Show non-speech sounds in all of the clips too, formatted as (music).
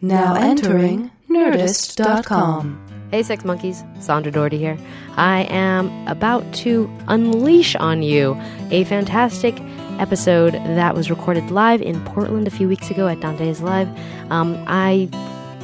Now entering Nerdist.com. Hey, Sex Monkeys, Sandra Daugherty here. I am about to unleash on you a fantastic episode that was recorded live in Portland a few weeks ago at Dante's Live. Um, I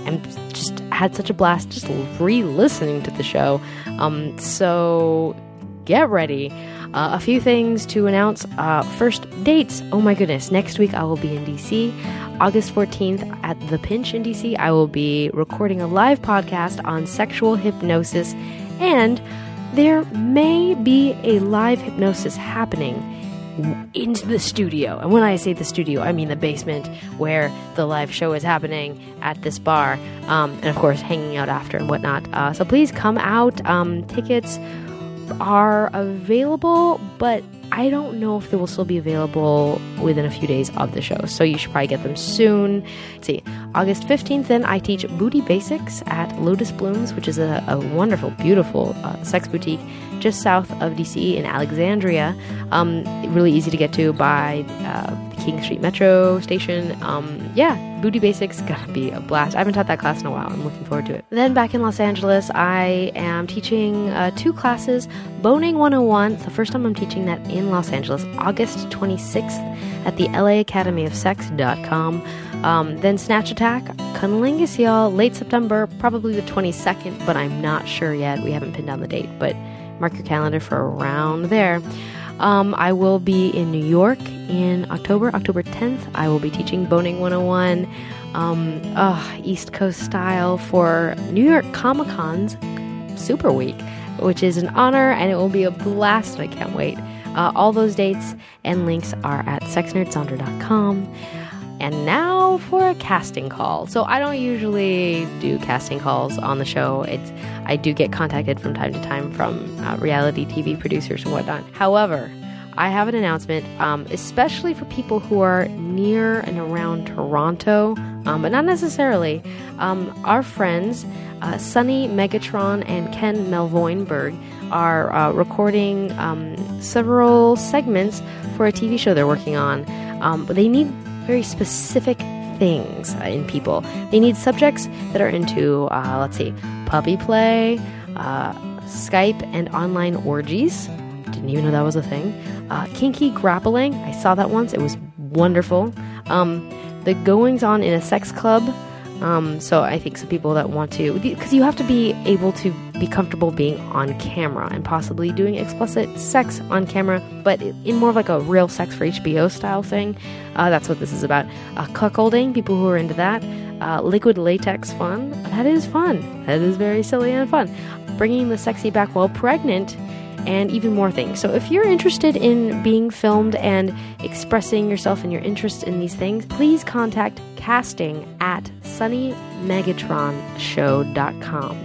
am just had such a blast just re-listening to the show. Um, so get ready. Uh, a few things to announce. Uh, first, dates. Oh my goodness. Next week I will be in DC. August 14th at The Pinch in DC, I will be recording a live podcast on sexual hypnosis, and there may be a live hypnosis happening into the studio. And when I say the studio, I mean the basement where the live show is happening at this bar, um, and of course, hanging out after and whatnot. Uh, so please come out. Um, tickets are available, but I don't know if they will still be available within a few days of the show, so you should probably get them soon. Let's see, August 15th, then I teach booty basics at Lotus Blooms, which is a, a wonderful, beautiful uh, sex boutique just south of DC in Alexandria. Um, really easy to get to by uh, the King Street Metro station. Um, yeah, Booty Basics (laughs) gonna be a blast. I haven't taught that class in a while. I'm looking forward to it. Then back in Los Angeles, I am teaching uh, two classes. Boning 101. It's the first time I'm teaching that in Los Angeles, August 26th at the LA Academy of Sex.com. Um, then Snatch Attack, Cunnilingus, y'all, late September, probably the 22nd, but I'm not sure yet. We haven't pinned down the date, but mark your calendar for around there. Um, I will be in New York in October, October 10th. I will be teaching Boning 101, um, oh, East Coast style for New York Comic Con's Super Week, which is an honor and it will be a blast. I can't wait. Uh, all those dates and links are at sexnerdsandra.com. And now for a casting call. So I don't usually do casting calls on the show. It's I do get contacted from time to time from uh, reality TV producers and whatnot. However, I have an announcement, um, especially for people who are near and around Toronto, um, but not necessarily. Um, our friends, uh, Sunny Megatron and Ken Melvoinberg, are uh, recording um, several segments for a TV show they're working on. Um, but they need very specific things uh, in people. They need subjects that are into, uh, let's see, puppy play, uh, Skype, and online orgies. Didn't even know that was a thing. Uh, kinky grappling. I saw that once. It was wonderful. Um, the goings on in a sex club. Um, so I think some people that want to, because you have to be able to be comfortable being on camera and possibly doing explicit sex on camera, but in more of like a real sex for HBO style thing. Uh, that's what this is about. Uh, cuckolding, people who are into that. Uh, liquid latex fun. That is fun. That is very silly and fun. Bringing the sexy back while pregnant and even more things. So if you're interested in being filmed and expressing yourself and your interest in these things, please contact casting at sunnymegatronshow.com.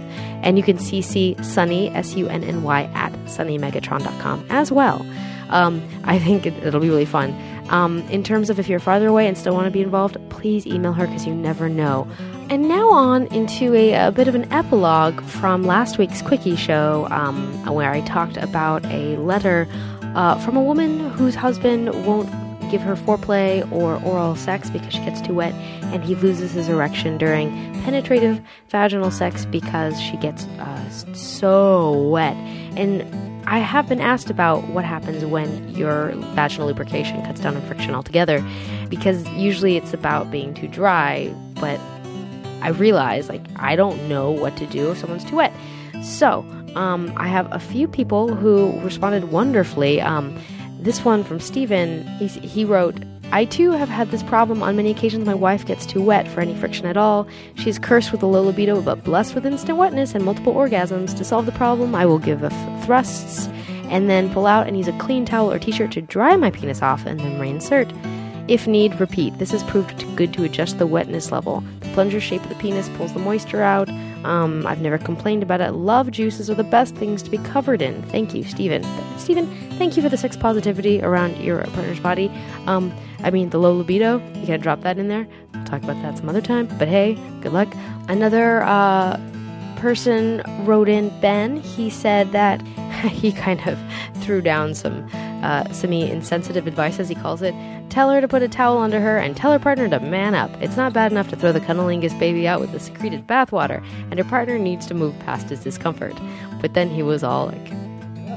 And you can CC Sunny, S U N N Y, at sunnymegatron.com as well. Um, I think it, will be really fun. Um, in terms of if you're farther away and still want to be involved, please email her because you never know. And now on into a, a, bit of an epilogue from last week's Quickie show, um, where I talked about a letter uh, from a woman whose husband won't give her foreplay or oral sex because she gets too wet, and he loses his erection during penetrative vaginal sex because she gets uh, so wet. And I have been asked about what happens when your vaginal lubrication cuts down on friction altogether, because usually it's about being too dry, but I realized like I don't know what to do if someone's too wet. So um, I have a few people who responded wonderfully. Um, this one from Steven, he wrote, I too have had this problem on many occasions. My wife gets too wet for any friction at all. She's cursed with a low libido, but blessed with instant wetness and multiple orgasms. To solve the problem, I will give a thrusts and then pull out and use a clean towel or t shirt to dry my penis off and then reinsert. If need, repeat. This has proved good to adjust the wetness level. Plunger shape of the penis pulls the moisture out. Um, I've never complained about it. Love juices are the best things to be covered in. Thank you, Stephen. Stephen, thank you for the sex positivity around your partner's body. Um, I mean, the low libido, you gotta drop that in there. We'll talk about that some other time. But hey, good luck. Another uh, person wrote in, Ben. He said that (laughs) he kind of threw down some uh, semi insensitive advice, as he calls it. Tell her to put a towel under her and tell her partner to man up. It's not bad enough to throw the cunnilingus baby out with the secreted bathwater, and her partner needs to move past his discomfort. But then he was all like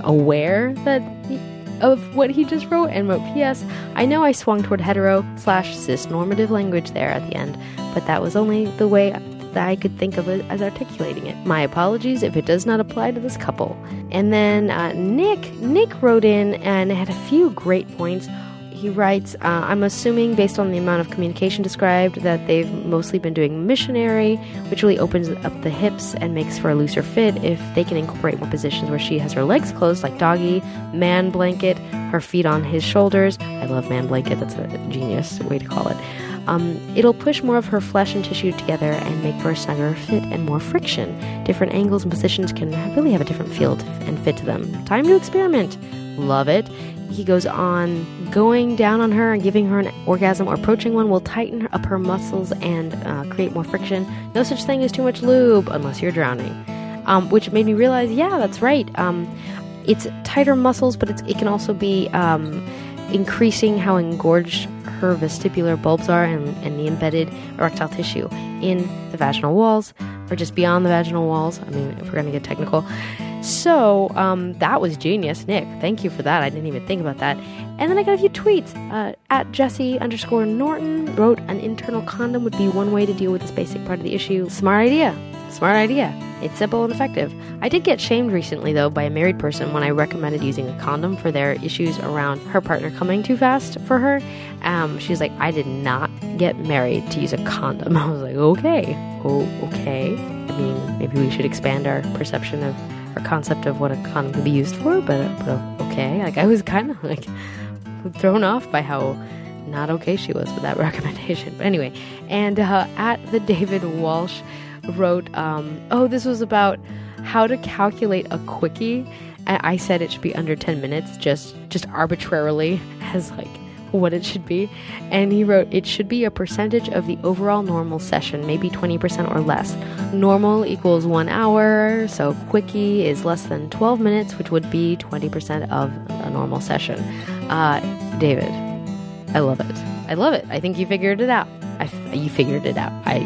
aware that he, of what he just wrote and wrote P.S. I know I swung toward hetero slash cis normative language there at the end, but that was only the way that I could think of as articulating it. My apologies if it does not apply to this couple. And then uh, Nick, Nick wrote in and had a few great points. He writes, uh, I'm assuming based on the amount of communication described that they've mostly been doing missionary, which really opens up the hips and makes for a looser fit if they can incorporate more positions where she has her legs closed, like doggy, man blanket, her feet on his shoulders. I love man blanket, that's a genius way to call it. Um, it'll push more of her flesh and tissue together and make for a snugger fit and more friction. Different angles and positions can really have a different feel and fit to them. Time to experiment. Love it. He goes on, going down on her and giving her an orgasm or approaching one will tighten up her muscles and uh, create more friction. No such thing as too much lube unless you're drowning. Um, which made me realize, yeah, that's right. Um, it's tighter muscles, but it can also be um, increasing how engorged her vestibular bulbs are and, and the embedded erectile tissue in the vaginal walls or just beyond the vaginal walls. I mean, if we're going to get technical. So um, that was genius, Nick. Thank you for that. I didn't even think about that. And then I got a few tweets. Uh, at Jesse underscore Norton wrote an internal condom would be one way to deal with this basic part of the issue. Smart idea. Smart idea. It's simple and effective. I did get shamed recently, though, by a married person when I recommended using a condom for their issues around her partner coming too fast for her. Um, she was like, I did not get married to use a condom. (laughs) I was like, okay. Oh, okay. I mean, maybe we should expand our perception of our concept of what a condom could be used for, but, but okay. Like, I was kind of like thrown off by how not okay she was with that (laughs) recommendation. But anyway, and uh, at the David Walsh wrote, um, "Oh, this was about how to calculate a quickie." And I said it should be under ten minutes, just just arbitrarily (laughs) as like what it should be. And he wrote, it should be a percentage of the overall normal session, maybe 20% or less. Normal equals one hour, so quickie is less than 12 minutes, which would be 20% of a normal session. Uh, David, I love it. I love it. I think you figured it out. I, you figured it out. I,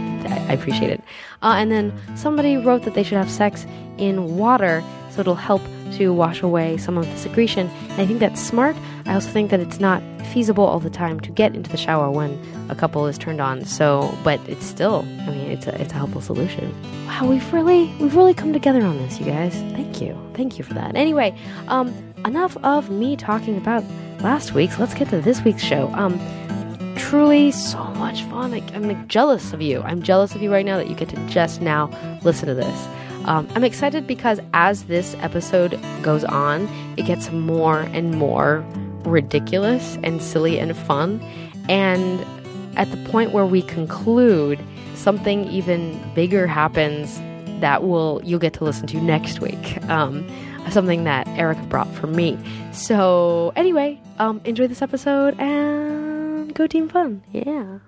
I appreciate it. Uh, and then somebody wrote that they should have sex in water so it'll help to wash away some of the secretion. And I think that's smart. I also think that it's not feasible all the time to get into the shower when a couple is turned on. So, but it's still, I mean, it's a it's a helpful solution. Wow, we've really we've really come together on this, you guys. Thank you, thank you for that. Anyway, um, enough of me talking about last week's. Let's get to this week's show. Um, truly so much fun. I, I'm like, jealous of you. I'm jealous of you right now that you get to just now listen to this. Um, I'm excited because as this episode goes on, it gets more and more ridiculous and silly and fun. And at the point where we conclude, something even bigger happens that will you'll get to listen to next week. (laughs) Um, something that Eric brought for me. So anyway, um, enjoy this episode and go team fun. Yeah.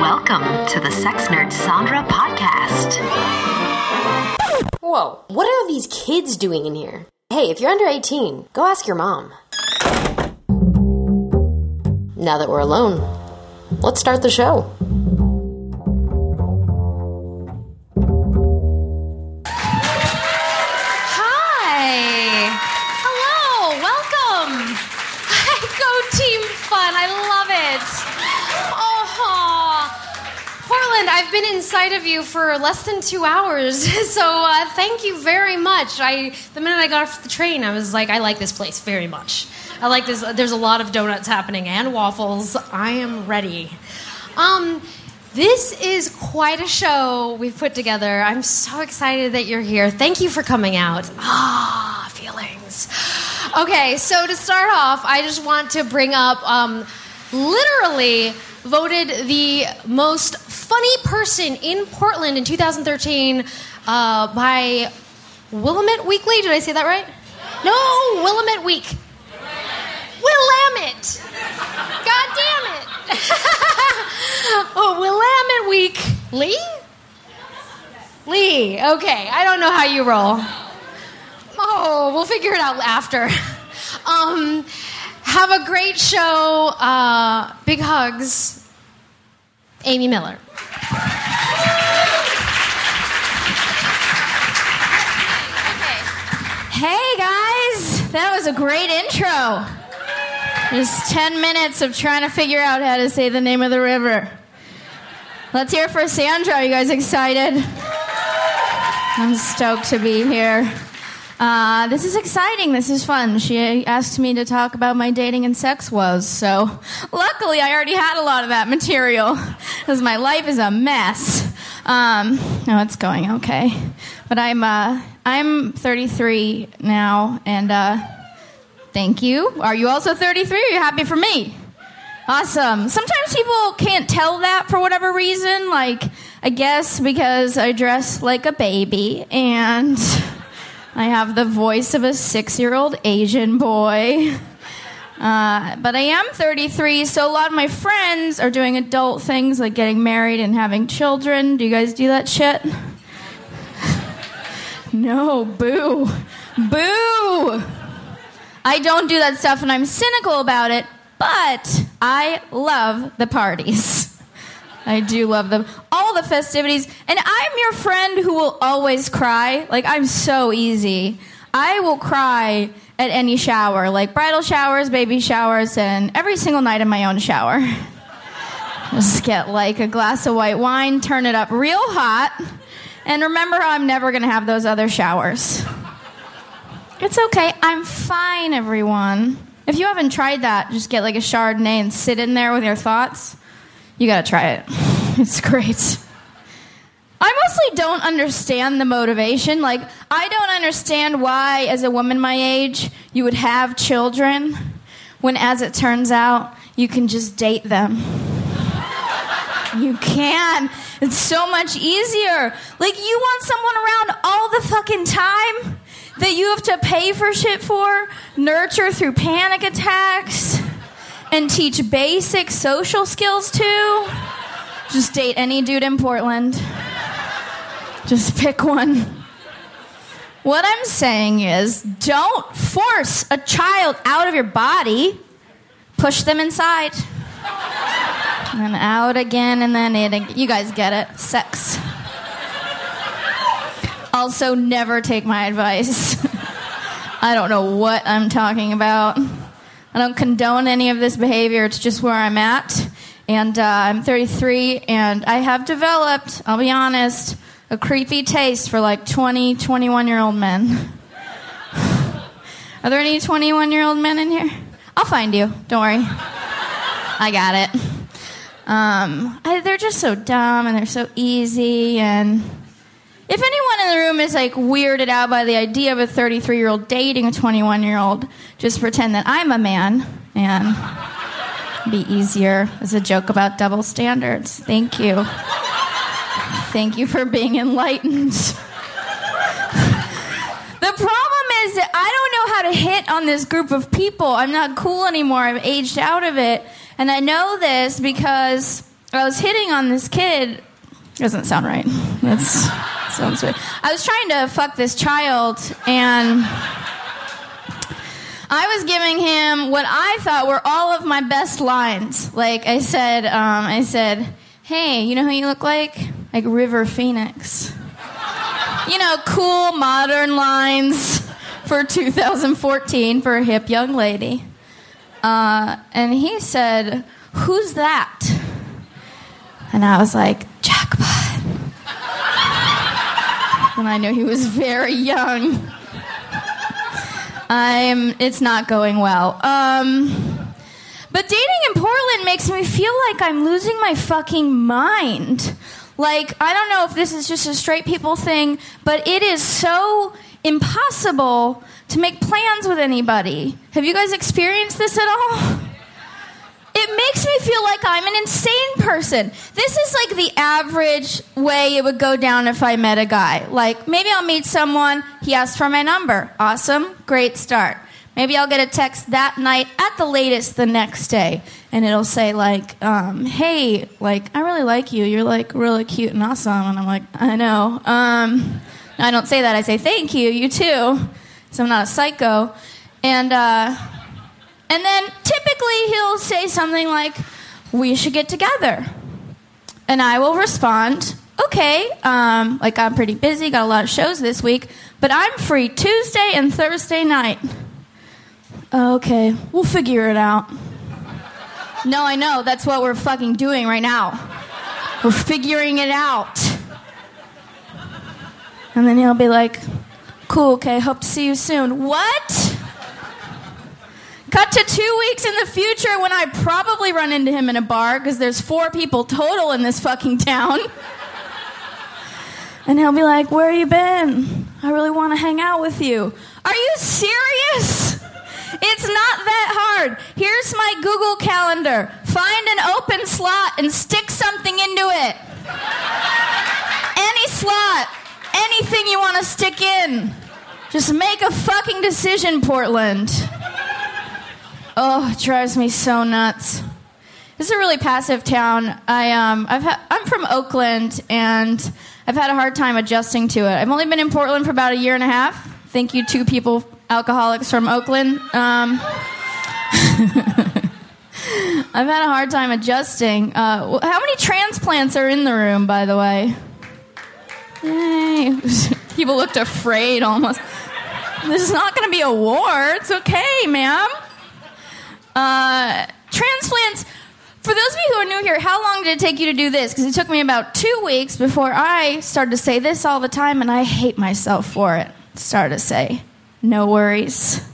Welcome to the Sex Nerd Sandra podcast. Whoa, what are these kids doing in here? Hey, if you're under 18, go ask your mom. Now that we're alone, let's start the show. Been inside of you for less than two hours, (laughs) so uh, thank you very much. I the minute I got off the train, I was like, I like this place very much. I like this. There's a lot of donuts happening and waffles. I am ready. Um, this is quite a show we've put together. I'm so excited that you're here. Thank you for coming out. Ah, feelings. Okay, so to start off, I just want to bring up um, literally voted the most funny person in Portland in 2013 uh, by Willamette Weekly. Did I say that right? No, Willamette Week. Willamette. God damn it. (laughs) oh, Willamette Week. Lee? Lee. Okay, I don't know how you roll. Oh, we'll figure it out after. (laughs) Um, have a great show. Uh, big hugs. Amy Miller. Hey guys, that was a great intro. Just 10 minutes of trying to figure out how to say the name of the river. Let's hear it for Sandra. Are you guys excited? I'm stoked to be here. Uh, this is exciting. This is fun. She asked me to talk about my dating and sex woes, so luckily I already had a lot of that material because my life is a mess. Um, no, it's going okay, but I'm uh, I'm 33 now, and uh, thank you. Are you also 33? Are you happy for me? Awesome. Sometimes people can't tell that for whatever reason. Like, I guess because I dress like a baby and I have the voice of a six year old Asian boy. Uh, but I am 33, so a lot of my friends are doing adult things like getting married and having children. Do you guys do that shit? (laughs) no, boo. Boo! I don't do that stuff and I'm cynical about it, but I love the parties. (laughs) I do love them. All the festivities. And I'm your friend who will always cry. Like, I'm so easy. I will cry at any shower, like bridal showers, baby showers, and every single night in my own shower. (laughs) Just get like a glass of white wine, turn it up real hot, and remember I'm never gonna have those other showers. It's okay. I'm fine, everyone. If you haven't tried that, just get like a Chardonnay and sit in there with your thoughts. You gotta try it. (laughs) It's great. I mostly don't understand the motivation. Like, I don't understand why, as a woman my age, you would have children when, as it turns out, you can just date them. (laughs) You can. It's so much easier. Like, you want someone around all the fucking time that you have to pay for shit for, nurture through panic attacks, and teach basic social skills to. Just date any dude in Portland. Just pick one. What I'm saying is don't force a child out of your body. Push them inside. And then out again, and then it. You guys get it. Sex. Also, never take my advice. (laughs) I don't know what I'm talking about. I don't condone any of this behavior. It's just where I'm at. And uh, I'm 33, and I have developed, I'll be honest, a creepy taste for like 20, 21 year old men. (sighs) Are there any 21 year old men in here? I'll find you. Don't worry. I got it. Um, I, they're just so dumb and they're so easy. And if anyone in the room is like weirded out by the idea of a 33 year old dating a 21 year old, just pretend that I'm a man and be easier as a joke about double standards. Thank you. Thank you for being enlightened. the problem is that I don't know how to hit on this group of people. I'm not cool anymore. I've aged out of it. And I know this because I was hitting on this kid. Doesn't sound right. That's sounds weird. I was trying to fuck this child and I was giving him what I thought were all of my best lines. Like I said, um, I said, "Hey, you know who you look like? Like River Phoenix." You know, cool modern lines for 2014 for a hip young lady. Uh, and he said, "Who's that?" And I was like, "Jackpot." and I knew he was very young. I'm. It's not going well. Um, but dating in Portland makes me feel like I'm losing my fucking mind. Like I don't know if this is just a straight people thing, but it is so impossible to make plans with anybody. Have you guys experienced this at all? It makes me feel like I'm an insane person. This is like the average way it would go down if I met a guy. Like, maybe I'll meet someone, he asks for my number. Awesome, great start. Maybe I'll get a text that night, at the latest the next day, and it'll say, like, um, hey, like, I really like you. You're, like, really cute and awesome. And I'm like, I know. Um, I don't say that. I say, thank you, you too. so I'm not a psycho. And uh, and then typically he'll say something like, "We should get together," and I will respond, "Okay, um, like I'm pretty busy, got a lot of shows this week, but I'm free Tuesday and Thursday night." Okay, we'll figure it out. No, I know. That's what we're fucking doing right now. We're figuring it out. And then he'll be like, cool, okay, hope to see you soon. What? Cut to two weeks in the future when I probably run into him in a bar because there's four people total in this fucking town. And he'll be like, Where you been? I really want to hang out with you. Are you serious? It's not that hard. Here's my Google Calendar. Find an open slot and stick something into it. Any slot, anything you want to stick in. Just make a fucking decision, Portland. Oh, it drives me so nuts. This is a really passive town. I um, I've ha- I'm from Oakland, and I've had a hard time adjusting to it. I've only been in Portland for about a year and a half. Thank you, two people, alcoholics from Oakland. Um, (laughs) I've had a hard time adjusting. Uh, how many transplants are in the room, by the way? Yay. (laughs) People looked afraid almost. This is not going to be a war. It's okay, ma'am. Uh, transplants. For those of you who are new here, how long did it take you to do this? Because it took me about two weeks before I started to say this all the time, and I hate myself for it. Started to say, no worries.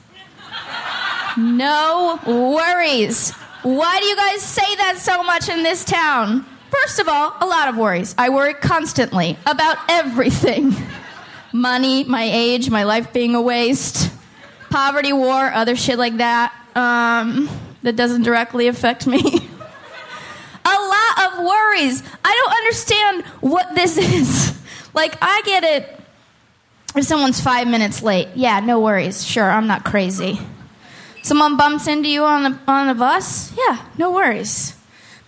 No worries. Why do you guys say that so much in this town? First of all, a lot of worries. I worry constantly about everything (laughs) money, my age, my life being a waste, poverty, war, other shit like that um, that doesn't directly affect me. a lot of worries. I don't understand what this is. Like, I get it if someone's five minutes late. Yeah, no worries. Sure, I'm not crazy. Someone bumps into you on the, on the bus? Yeah, no worries.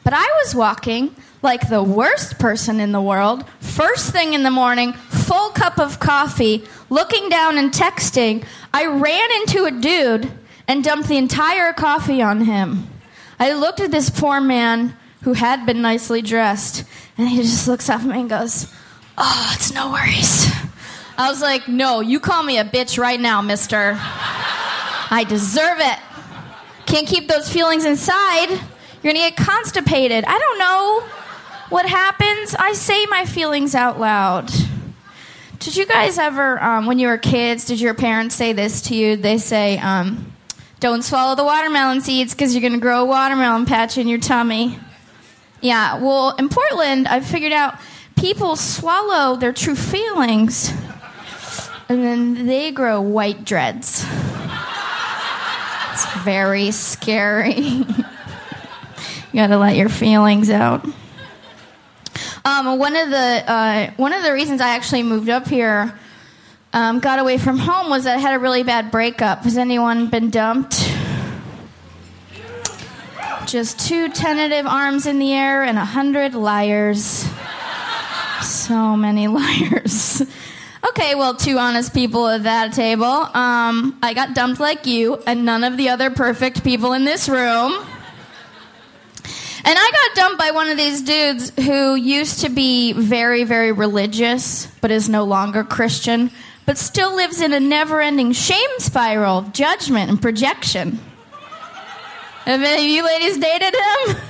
But I was walking like the worst person in the world, first thing in the morning, full cup of coffee, looking down and texting. I ran into a dude and dumped the entire coffee on him. I looked at this poor man who had been nicely dressed, and he just looks up at me and goes, Oh, it's no worries. I was like, No, you call me a bitch right now, mister. I deserve it. Can't keep those feelings inside. You're gonna get constipated. I don't know what happens. I say my feelings out loud. Did you guys ever, um, when you were kids, did your parents say this to you? They say, um, don't swallow the watermelon seeds because you're going to grow a watermelon patch in your tummy. Yeah, well, in Portland, I've figured out people swallow their true feelings and then they grow white dreads. It's very scary. (laughs) you gotta let your feelings out. Um, one of the uh, one of the reasons I actually moved up here, um, got away from home, was that I had a really bad breakup. Has anyone been dumped? Just two tentative arms in the air and a hundred liars. So many (laughs) liars. Okay, well, two honest people at that table. Um, I got dumped like you, and none of the other perfect people in this room. And I got dumped by one of these dudes who used to be very, very religious, but is no longer Christian, but still lives in a never ending shame spiral of judgment and projection. Have any of you ladies dated him? (laughs)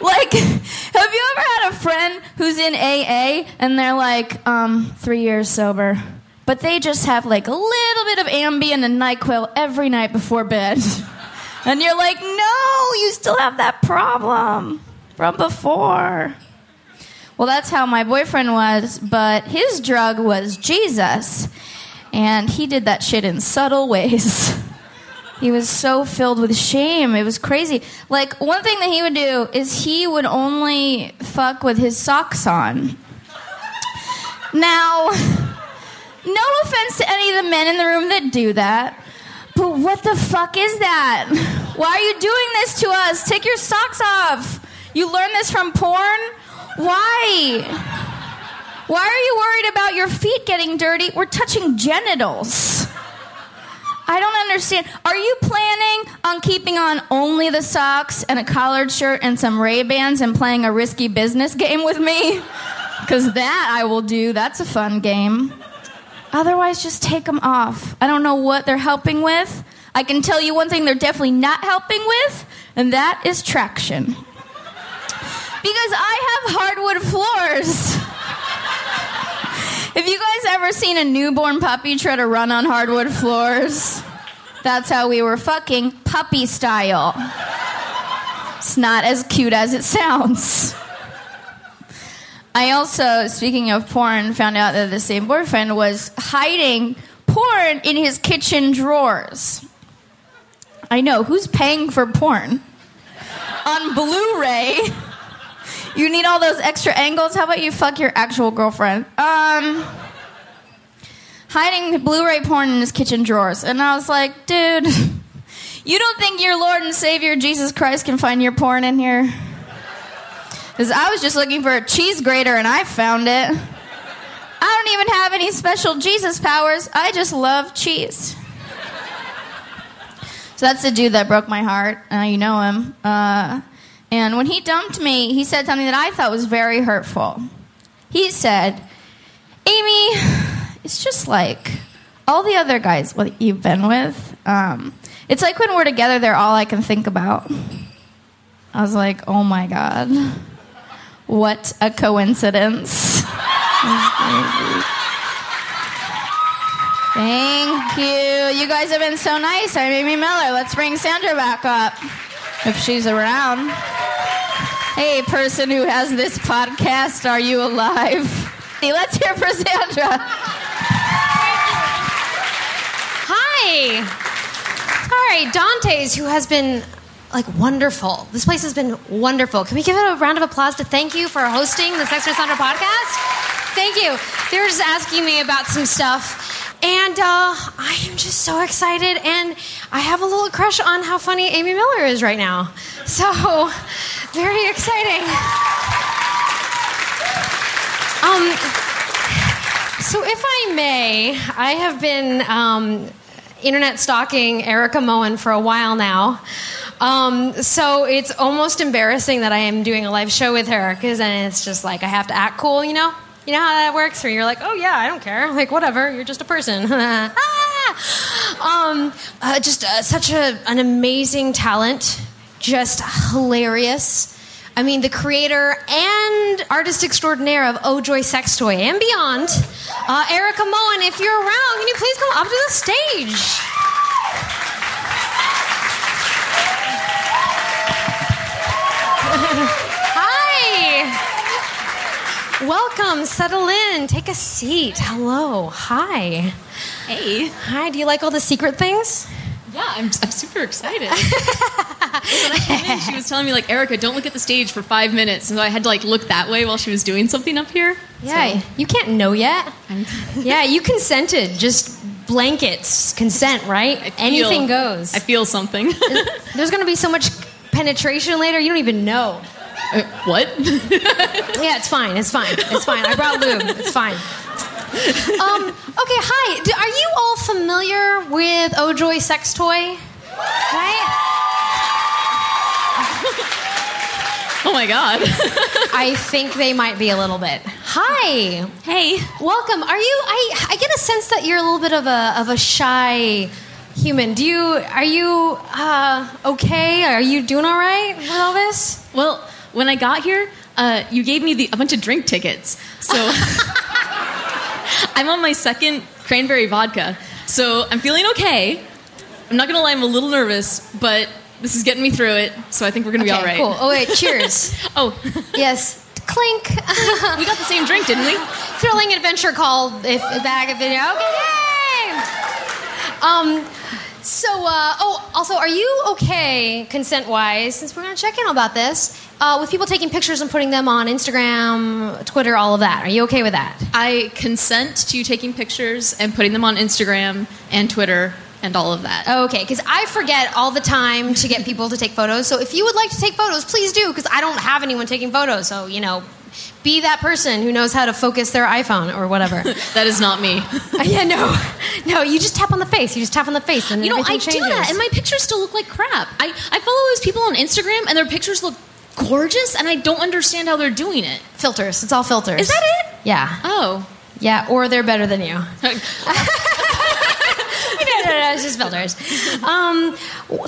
Like, have you ever had a friend who's in AA and they're like, um, three years sober, but they just have like a little bit of Ambien and NyQuil every night before bed? (laughs) And you're like, no, you still have that problem from before. Well, that's how my boyfriend was, but his drug was Jesus. And he did that shit in subtle ways. (laughs) He was so filled with shame. It was crazy. Like, one thing that he would do is he would only fuck with his socks on. Now, (laughs) no offense to any of the men in the room that do that, but what the fuck is that? (laughs) Why are you doing this to us? Take your socks off. You learn this from porn? Why? Why are you worried about your feet getting dirty? We're touching genitals. I don't understand. Are you planning on keeping on only the socks and a collared shirt and some Ray Bans and playing a risky business game with me? Because that I will do. That's a fun game. Otherwise, just take them off. I don't know what they're helping with. I can tell you one thing they're definitely not helping with, and that is traction. Because I have hardwood floors. If you guys ever seen a newborn puppy try to run on hardwood floors, that's how we were fucking puppy style. It's not as cute as it sounds. I also, speaking of porn, found out that the same boyfriend was hiding porn in his kitchen drawers. I know, who's paying for porn? On Blu ray. You need all those extra angles. How about you fuck your actual girlfriend? Um, hiding Blu-ray porn in his kitchen drawers, and I was like, dude, (laughs) you don't think your Lord and Savior Jesus Christ can find your porn in here? Because I was just looking for a cheese grater and I found it. I don't even have any special Jesus powers. I just love cheese. So that's the dude that broke my heart. Uh, you know him. Uh, and when he dumped me, he said something that I thought was very hurtful. He said, Amy, it's just like all the other guys what you've been with. Um, it's like when we're together, they're all I can think about. I was like, oh my God. What a coincidence. Thank you. You guys have been so nice. I'm Amy Miller. Let's bring Sandra back up if she's around. Hey, person who has this podcast, are you alive? Let's hear for Sandra. Hi. Sorry, Dante's, who has been like wonderful. This place has been wonderful. Can we give it a round of applause to thank you for hosting the Sex Sandra podcast? Thank you. They were just asking me about some stuff. And uh, I am just so excited, and I have a little crush on how funny Amy Miller is right now. So, very exciting. Um, so, if I may, I have been um, internet stalking Erika Moen for a while now. Um, so it's almost embarrassing that I am doing a live show with her because then it's just like I have to act cool, you know? You know how that works? Where you're like, oh yeah, I don't care. Like, whatever, you're just a person. (laughs) ah! um, uh, just uh, such a, an amazing talent, just hilarious. I mean, the creator and artist extraordinaire of Oh Joy Sex Toy and beyond, uh, Erika Moen. If you're around, can you please come up to the stage? Welcome. Settle in. Take a seat. Hello. Hi. Hey. Hi. Do you like all the secret things? Yeah, I'm, I'm super excited. (laughs) when I came in, she was telling me like, Erika, don't look at the stage for five minutes. and So I had to like look that way while she was doing something up here. Yeah. You can't know yet. (laughs) yeah, you consented. Just blankets consent, right? Feel- Anything goes. I feel something. (laughs) There's going to be so much penetration later, you don't even know. Uh, what? (laughs) Yeah, it's fine. It's fine. It's fine. I brought lube. It's fine. Um, okay, hi. Do, are you all familiar with Ojoy Sex Toy? Right? oh my god. (laughs) I think they might be a little bit. Hi. hey. Welcome. Are you? I I get a sense that you're a little bit of a of a shy human. Do you? Are you uh, okay? Are you doing all right with all this? Well, when I got here, uh, you gave me the, a bunch of drink tickets. So (laughs) I'm on my second cranberry vodka. So I'm feeling okay. I'm not gonna lie, I'm a little nervous, but this is getting me through it. So I think we're gonna be all right. Cool. Oh wait. Cheers. (laughs) Oh, yes. Clink. we got the same drink, didn't we? (laughs) Thrilling adventure call. If back at video. Okay. Yay. Um. So, uh, oh, also, are you okay, consent wise, since we're going to check in about this, uh, with people taking pictures and putting them on Instagram, Twitter, all of that? Are you okay with that? I consent to you taking pictures and putting them on Instagram and Twitter and all of that. Okay, because I forget all the time to get people to take photos. So if you would like to take photos, please do, because I don't have anyone taking photos. So, you know, be that person who knows how to focus their iPhone or whatever. (laughs) That is not me. Uh, (laughs) yeah, no, no. You just tap on the face. You just tap on the face, and You know, I everything do that, and my pictures still look like crap. I, I follow those people on Instagram, and their pictures look gorgeous, and I don't understand how they're doing it. filters. It's all filters. Is that it? Yeah, Oh. yeah. Or they're better than you. (laughs) (laughs) no, no, no. It's just filters. Um,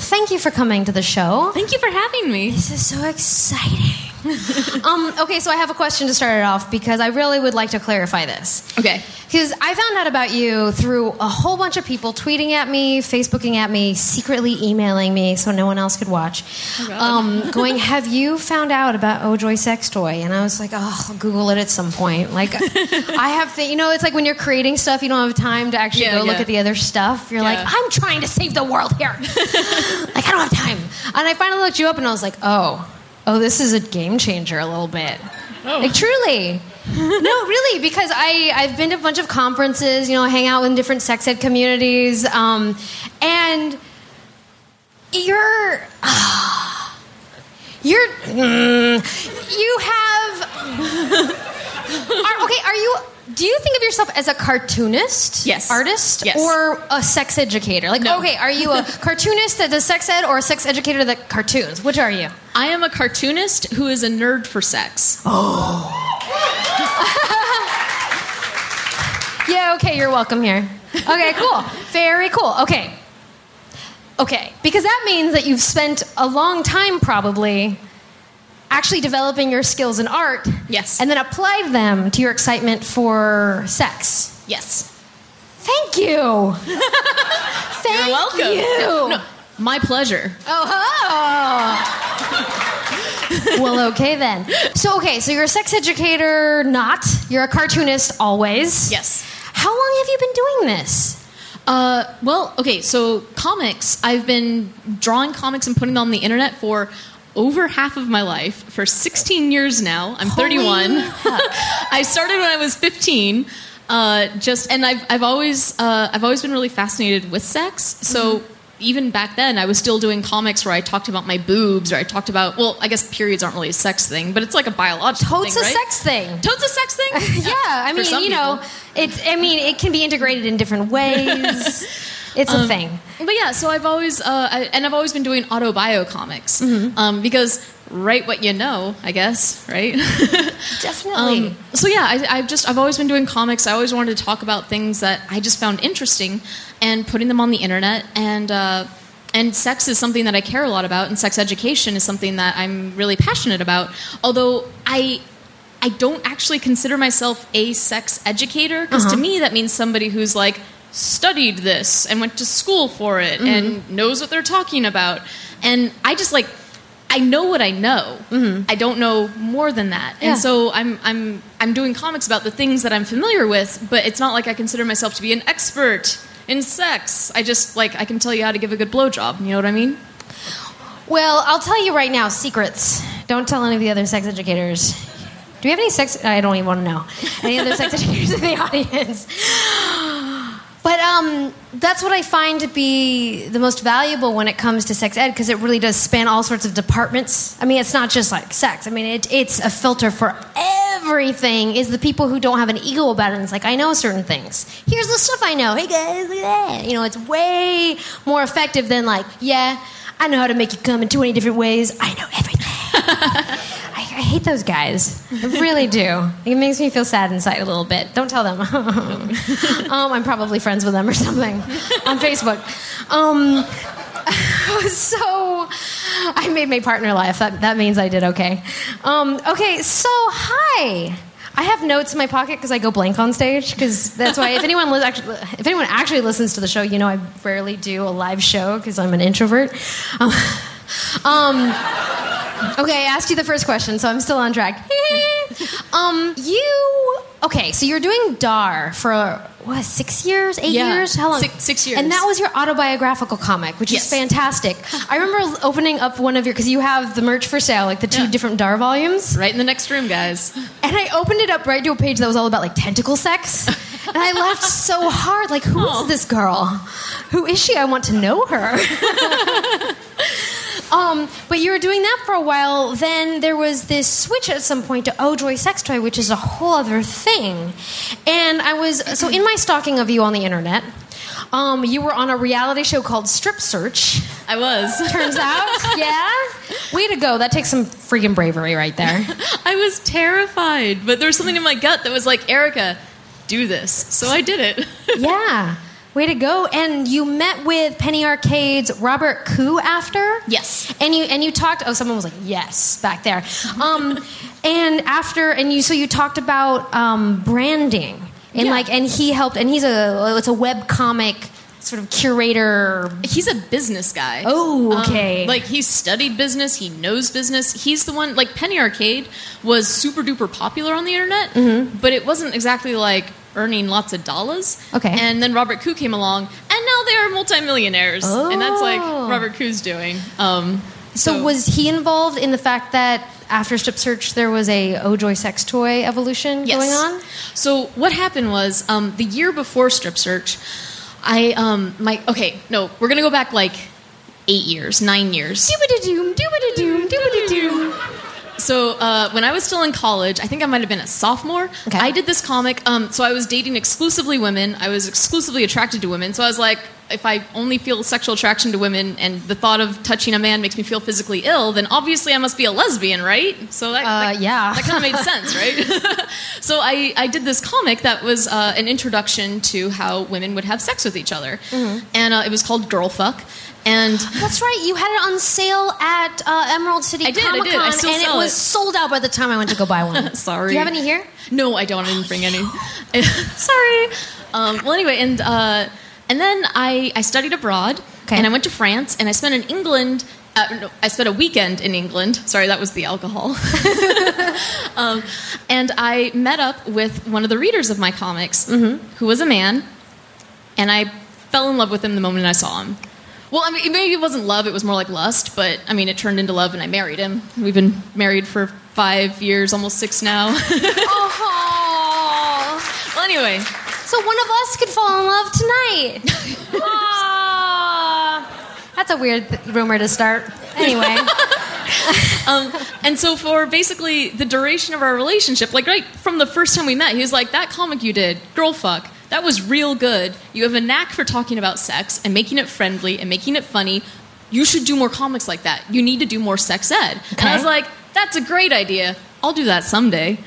thank you for coming to the show. Thank you for having me. This is so exciting. (laughs) um, okay, so I have a question to start it off because I really would like to clarify this. Okay. Because I found out about you through a whole bunch of people tweeting at me, Facebooking at me, secretly emailing me so no one else could watch. um, (laughs) going, have you found out about Ojoy sex toy? And I was like, oh, I'll Google it at some point. Like, (laughs) I have, th- you know, it's like when you're creating stuff, you don't have time to actually Yeah, go look at the other stuff. You're like, I'm trying to save the world here. like, I don't have time. And I finally looked you up and I was like, oh, oh, this is a game changer a little bit. Like, truly. (laughs) no, really, because I, I've been to a bunch of conferences, you know, hang out in different sex ed communities, um, and you're. (sighs) you're. mm, you have. (laughs) are, okay, are you. Do you think of yourself as a cartoonist? Yes. Artist? Yes. Or a sex educator? Like, No. okay, are you a (laughs) cartoonist that does sex ed or a sex educator that cartoons? Which are you? I am a cartoonist who is a nerd for sex. Oh. (gasps) Yeah, okay, you're welcome here. Okay, cool. Very cool. Okay. Okay, because that means that you've spent a long time probably actually developing your skills in art. Yes. And then applied them to your excitement for sex. Yes. Thank you. (laughs) Thank You're welcome. you. No, my pleasure. Oh, well, okay then. So, okay, so you're a sex educator, not. You're a cartoonist, always. Yes. How long have you been doing this? Uh, well, okay, so comics. I've been drawing comics and putting them on the internet for over half of my life. For 16 years now. I'm 31. (laughs) I started when I was 15. Uh, just and I've I've always uh, I've always been really fascinated with sex. So. Even back then, I was still doing comics where I talked about my boobs, or I talked about well, I guess periods aren't really a sex thing, but it's like a biological Totes thing, a right? sex thing. Totes a sex thing? (laughs) yeah, I mean, you know, people. it. I mean, it can be integrated in different ways. (laughs) it's a thing. But yeah, so I've always uh, I, and I've always been doing autobio comics Mm-hmm. um, because write what you know, I guess, right? (laughs) Definitely. Um, so yeah, I, I've just I've always been doing comics. I always wanted to talk about things that I just found interesting, and putting them on the internet. And uh, and sex is something that I care a lot about, and sex education is something that I'm really passionate about. Although I. I don't actually consider myself a sex educator because Uh-huh. to me that means somebody who's like studied this and went to school for it Mm-hmm. and knows what they're talking about. And I just like I know what I know. I don't know more than that. Mm-hmm. Yeah. And so I'm I'm I'm doing comics about the things that I'm familiar with, but it's not like I consider myself to be an expert in sex. I just like I can tell you how to give a good blowjob. You know what I mean? Well, I'll tell you right now secrets. Don't tell any of the other sex educators. Do we have any sex? I don't even want to know. Any other sex (laughs) educators in the audience? But um, that's what I find to be the most valuable when it comes to sex ed because it really does span all sorts of departments. I mean, it's not just like sex. I mean, it, it's a filter for everything. Is the people who don't have an ego about it. It's like I know certain things. Here's the stuff I know. Hey guys, look at that. You know, it's way more effective than like, yeah, I know how to make you come in 20 different ways. I know everything. (laughs) I, hate those guys. I really do. It makes me feel sad inside a little bit. Don't tell them. (laughs) um, I'm probably friends with them or something on Facebook. Um, (laughs) so I made my partner laugh. That, that means I did okay. Um, okay, so hi. I have notes in my pocket because I go blank on stage. Because that's why if anyone li- actually, if anyone actually listens to the show, you know I rarely do a live show because I'm an introvert. Um, um, Okay, I asked you the first question, so I'm still on track. (laughs) um, you okay? So you're doing Dar for what? Six years? Eight Yeah, years? How long? six- six years. And that was your autobiographical comic, which Yes. is fantastic. I remember opening up one of your because you have the merch for sale, like the two Yeah. different Dar volumes, Right in the next room, guys. and I opened it up right to a page that was all about like tentacle sex. And I laughed (laughs) so hard. Like, who is Aw. this girl? Who is she? I want to know her. (laughs) Um, but you were doing that for a while. Then there was this switch at some point to Oh Joy Sex Toy, which is a whole other thing. And I was so in my stalking of you on the internet. Um, you were on a reality show called Strip Search. I was. (laughs) Turns out, yeah. Way to go! That takes some freaking bravery right there. (laughs) I was terrified, but there was something in my gut that was like, Erika, do this. So I did it. (laughs) yeah. Way to go! And you met with Penny Arcade's Robert Khoo after. Yes. And you and you talked. Oh, someone was like, "Yes," back there. Um, and after, and you so you talked about um, branding and Yeah. like, and he helped. And he's a it's a web comic sort of curator. He's a business guy. Oh, Um, okay. like he studied business, he knows business. He's the one. Like Penny Arcade was super duper popular on the internet, Mm-hmm. but it wasn't exactly like earning lots of dollars. Okay. And then Robert Khoo came along, and now they are multimillionaires, and that's like Oh. Robert Khoo's doing. Um, So, was he involved in the fact that after Strip Search there was a Oh Joy sex toy evolution Yes. going on? So what happened was um, the year before Strip Search, I um my okay no we're gonna go back like eight years nine years. Doom, doom, doom, doom, doom. So uh, when I was still in college, I think I might have been a sophomore. Okay. I did this comic. Um, so I was dating exclusively women. I was exclusively attracted to women. So I was like, if I only feel sexual attraction to women, and the thought of touching a man makes me feel physically ill, then obviously I must be a lesbian, right? So that, Uh, that- yeah. that kind of made (laughs) sense, right? (laughs) so I, I did this comic that was uh, an introduction to how women would have sex with each other, Mm-hmm. and uh, it was called Girl Fuck. And That's right. You had it on sale at uh, Emerald City I did, I did. Comic Con, and it was it. sold out by the time I went to go buy one. (laughs) Sorry. Do you have any here? No, I don't. I didn't bring any. (laughs) (laughs) Sorry. Um, well, anyway, and uh, and then I I studied abroad, Okay. and I went to France, and I spent in England. Uh, no, I spent a weekend in England. Sorry, that was the alcohol. um, and I met up with one of the readers of my comics, who was a man, and I fell in love with him the moment I saw him. Well, I mean, maybe it wasn't love; it was more like lust. But I mean, it turned into love, and I married him. We've been married for five years, almost six now. (laughs) Oh, well, anyway, so one of us could fall in love tonight. (laughs) That's a weird th- rumor to start. Anyway, (laughs) um, and so for basically the duration of our relationship, like right from the first time we met, he was like, "That comic you did, girl fuck, that was real good. You have a knack for talking about sex and making it friendly and making it funny. You should do more comics like that. You need to do more sex ed." And I was like, "That's a great idea. I'll do that someday."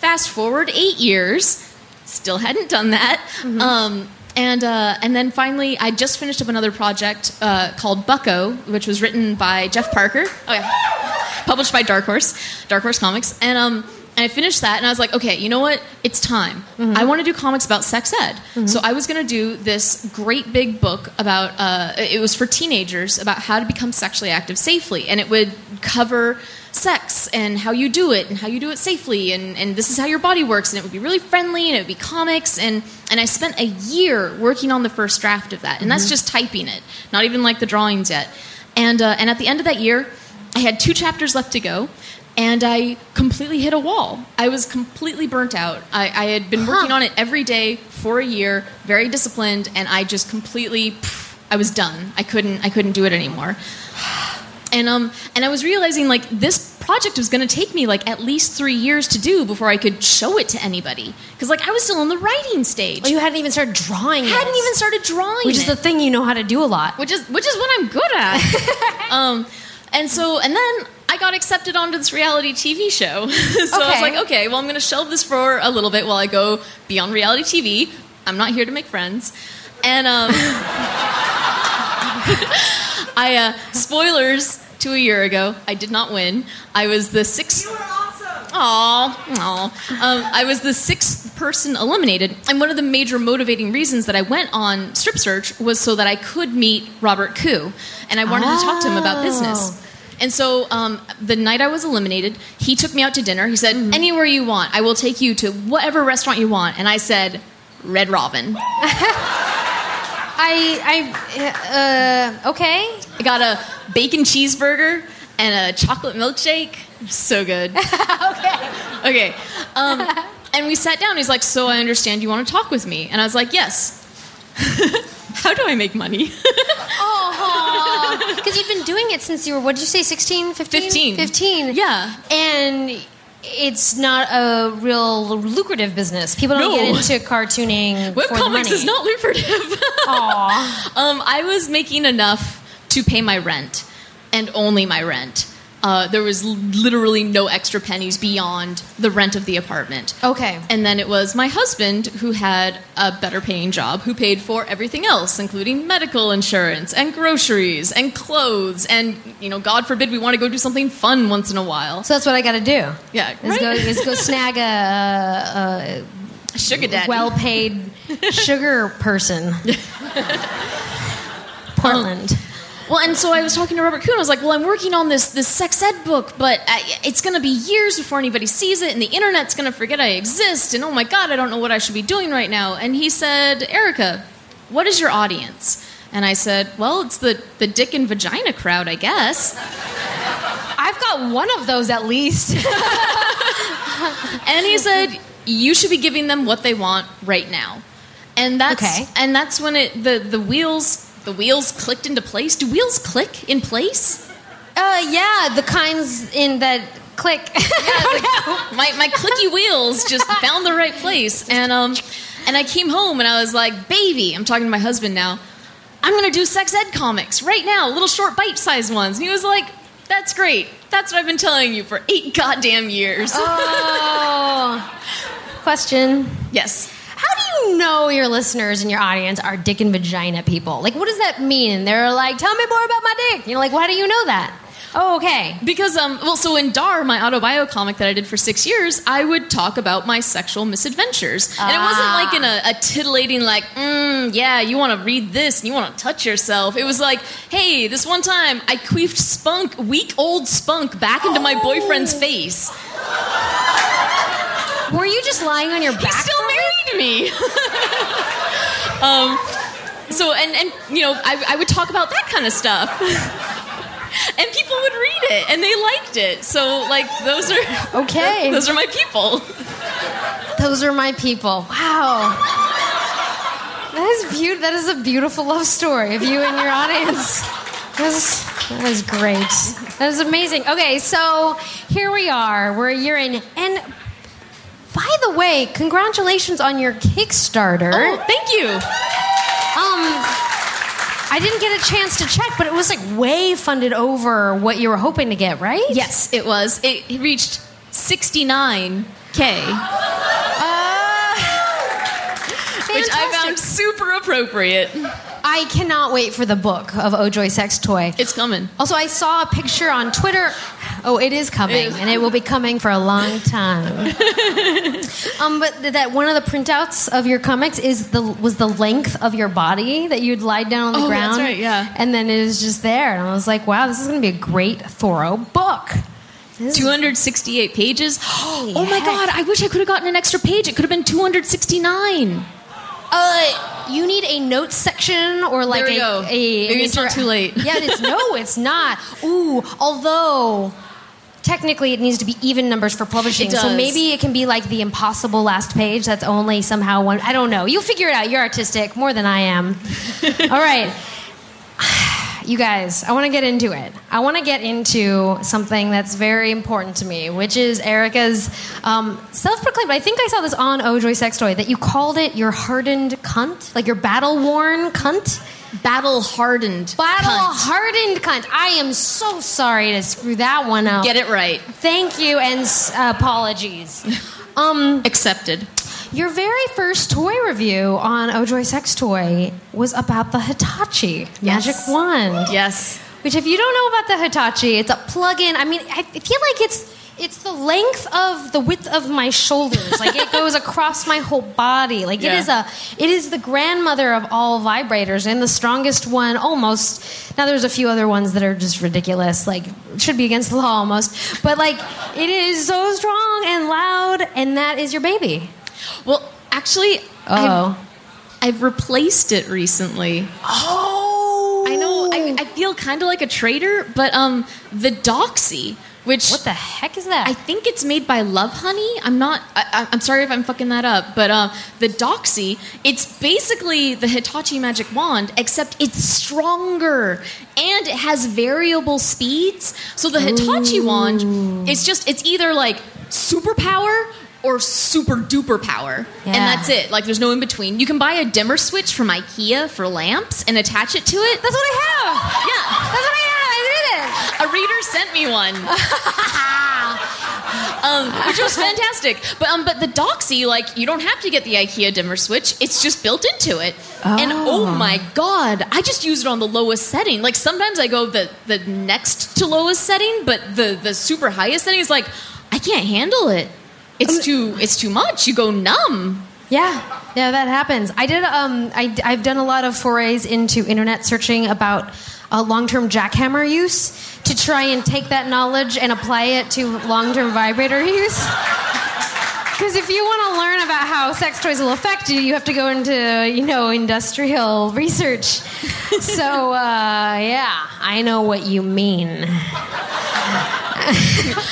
Fast forward eight years, still hadn't done that. Um, and uh, and then finally, I just finished up another project uh, called Bucko, which was written by Jeff Parker. Oh yeah, published by Dark Horse, Dark Horse Comics, and um. And I finished that, and I was like, okay, you know what? It's time. I want to do comics about sex ed. So I was going to do this great big book about. Uh, it was for teenagers about how to become sexually active safely, and it would cover sex and how you do it and how you do it safely and, and this is how your body works and it would be really friendly and it would be comics and, and I spent a year working on the first draft of that and that's just typing it not even like the drawings yet and, uh, and at the end of that year I had two chapters left to go and I completely hit a wall. I was completely burnt out. I, I had been working on it every day for a year, very disciplined, and I just completely, pff, I was done. I couldn't, I couldn't do it anymore and um and I was realizing like this project was going to take me like at least three years to do before I could show it to anybody because like I was still in the writing stage. oh, you hadn't even started drawing. I hadn't even started drawing, which is it, the thing you know how to do a lot. which is which is what I'm good at. (laughs) um, and so and then I got accepted onto this reality TV show. (laughs) so I was like, okay, well I'm going to shelve this for a little bit while I go be on reality TV. I'm not here to make friends, and um. (laughs) I uh, spoilers to a year ago. I did not win. I was the sixth. You were awesome. Aw, aw. Um, I was the sixth person eliminated, and one of the major motivating reasons that I went on Strip Search was so that I could meet Robert Khoo, and I wanted to talk to him about business. And so um, the night I was eliminated, he took me out to dinner. He said, "Anywhere you want, I will take you to whatever restaurant you want." And I said, "Red Robin." (laughs) I, I, uh, okay. I got a bacon cheeseburger and a chocolate milkshake. So good. (laughs) okay. Okay. Um, and we sat down. He's like, So I understand you want to talk with me. And I was like, Yes. (laughs) (laughs) How do I make money? (laughs) Oh, Because you've been doing it since you were, what did you say, 16, 15? 15. 15. Yeah. And it's not a real lucrative business. People don't No. get into cartooning for the Webcomics money. is not lucrative. (laughs) Aw. um, I was making enough to pay my rent and only my rent. Uh, there was literally no extra pennies beyond the rent of the apartment. Okay. And then it was my husband who had a better paying job who paid for everything else, including medical insurance and groceries and clothes. And, you know, God forbid we want to go do something fun once in a while. So that's what I got to do. Yeah, Is, right? go, is go (laughs) snag a, a, Sugar daddy. well-paid (laughs) sugar person. (laughs) Portland. Well, and so I was talking to Robert Khoo. I was like, "Well, I'm working on this this sex ed book, but I, it's going to be years before anybody sees it, and the internet's going to forget I exist. And oh my god, I don't know what I should be doing right now." And he said, "Erika, what is your audience?" And I said, "Well, it's the the dick and vagina crowd, I guess." I've got one of those at least. (laughs) (laughs) And he said, "You should be giving them what they want right now." And that's Okay. and that's when it the the wheels the wheels clicked into place. Do wheels click in place? Uh, yeah, the kinds in that click. (laughs) (laughs) my, my clicky wheels just found the right place and um and i came home and i was like baby i'm talking to my husband now i'm gonna do sex ed comics right now little short bite-sized ones and he was like that's great that's what i've been telling you for eight goddamn years oh. (laughs) Question. yes How do you know your listeners and your audience are dick and vagina people? Like, what does that mean? They're like, tell me more about my dick. You're like, why do you know that? Oh, okay. because um well so in dar my autobio comic that i did for six years i would talk about my sexual misadventures and it wasn't like in a, a titillating like mm, yeah you want to read this and you want to touch yourself it was like hey this one time i queefed spunk week old spunk back into my boyfriend's face Were you just lying on your back? He's still for a married to me. (laughs) um, so and and you know I, I would talk about that kind of stuff, (laughs) and people would read it and they liked it. So like those are? Okay. (laughs) those are my people. Those are my people. Wow. That is beautiful. That is a beautiful love story of you and your audience. That is, that is great. That is amazing. Okay, so here we are. We're a year in. And by the way, congratulations on your Kickstarter. Oh, thank you. Um, I didn't get a chance to check, but it was like way funded over what you were hoping to get, right? Yes, it was. It reached sixty nine k, which I found super appropriate. I cannot wait for the book of Ojoy Sex Toy. It's coming. Also, I saw a picture on Twitter. Oh, it is coming, It is. and it will be coming for a long time. (laughs) um, but that one of the printouts of your comics is the was the length of your body that you'd lie down on the Oh, that's ground. right, yeah. And then it was just there, and I was like, wow, this is going to be a great thorough book. This 268 pages. (gasps) Oh my heck. god, I wish I could have gotten an extra page. It could have been 269. Uh, you need a notes section or like There we a, go. a Maybe it's not too late. (laughs) yeah, it's no, it's not. Ooh, although technically it needs to be even numbers for publishing. So maybe it can be like the impossible last page that's only somehow one. I don't know. You'll figure it out. You're artistic more than I am. (laughs) All right. You guys, I want to get into it. I want to get into something that's very important to me, which is Erika's um, self-proclaimed. I think I saw this on Ojoy Sex Toy that you called it your hardened cunt, like your battle-worn cunt. Battle hardened. Battle cunt. hardened cunt. I am so sorry to screw that one up. Get it right. Thank you and uh, apologies. (laughs) Um, Accepted. Your very first toy review on Ojoy Sex Toy was about the Hitachi Yes. Magic Wand. Yes. Which, if you don't know about the Hitachi, it's a plug-in. I mean, I feel like it's it's the length of the width of my shoulders. Like it goes (laughs) across my whole body. Like Yeah. it is a it is the grandmother of all vibrators and the strongest one almost. Now there's a few other ones that are just ridiculous. Like should be against the law almost. But like it is so strong and loud, and that is your baby. Well, actually, Oh. I've, I've replaced it recently. Oh. I know. I, I feel kind of like a traitor, but um, the Doxy which What the heck is that? I think it's made by Lovehoney. I'm not. I, I'm sorry if I'm fucking that up. But uh, the Doxy, it's basically the Hitachi Magic Wand, except it's stronger and it has variable speeds. So the Hitachi wand, it's just it's either like superpower or super duper power, and that's it. Like there's no in between. You can buy a dimmer switch from IKEA for lamps and attach it to it. That's what I have. Yeah. That's what I have. I did it. A reader sent me one. (laughs) um, which was fantastic. But um, but the Doxy, like, you don't have to get the IKEA dimmer switch. It's just built into it. Oh. And oh my god, I just use it on the lowest setting. Like sometimes I go the the next to lowest setting, but the the super highest setting is like I can't handle it. It's too it's too much. You go numb. Yeah, yeah, that happens. I did. Um, I, I've done a lot of forays into internet searching about uh, long-term jackhammer use to try and take that knowledge and apply it to long-term vibrator use. (laughs) Because if you want to learn about how sex toys will affect you, you have to go into you know industrial research. so uh, yeah, I know what you mean.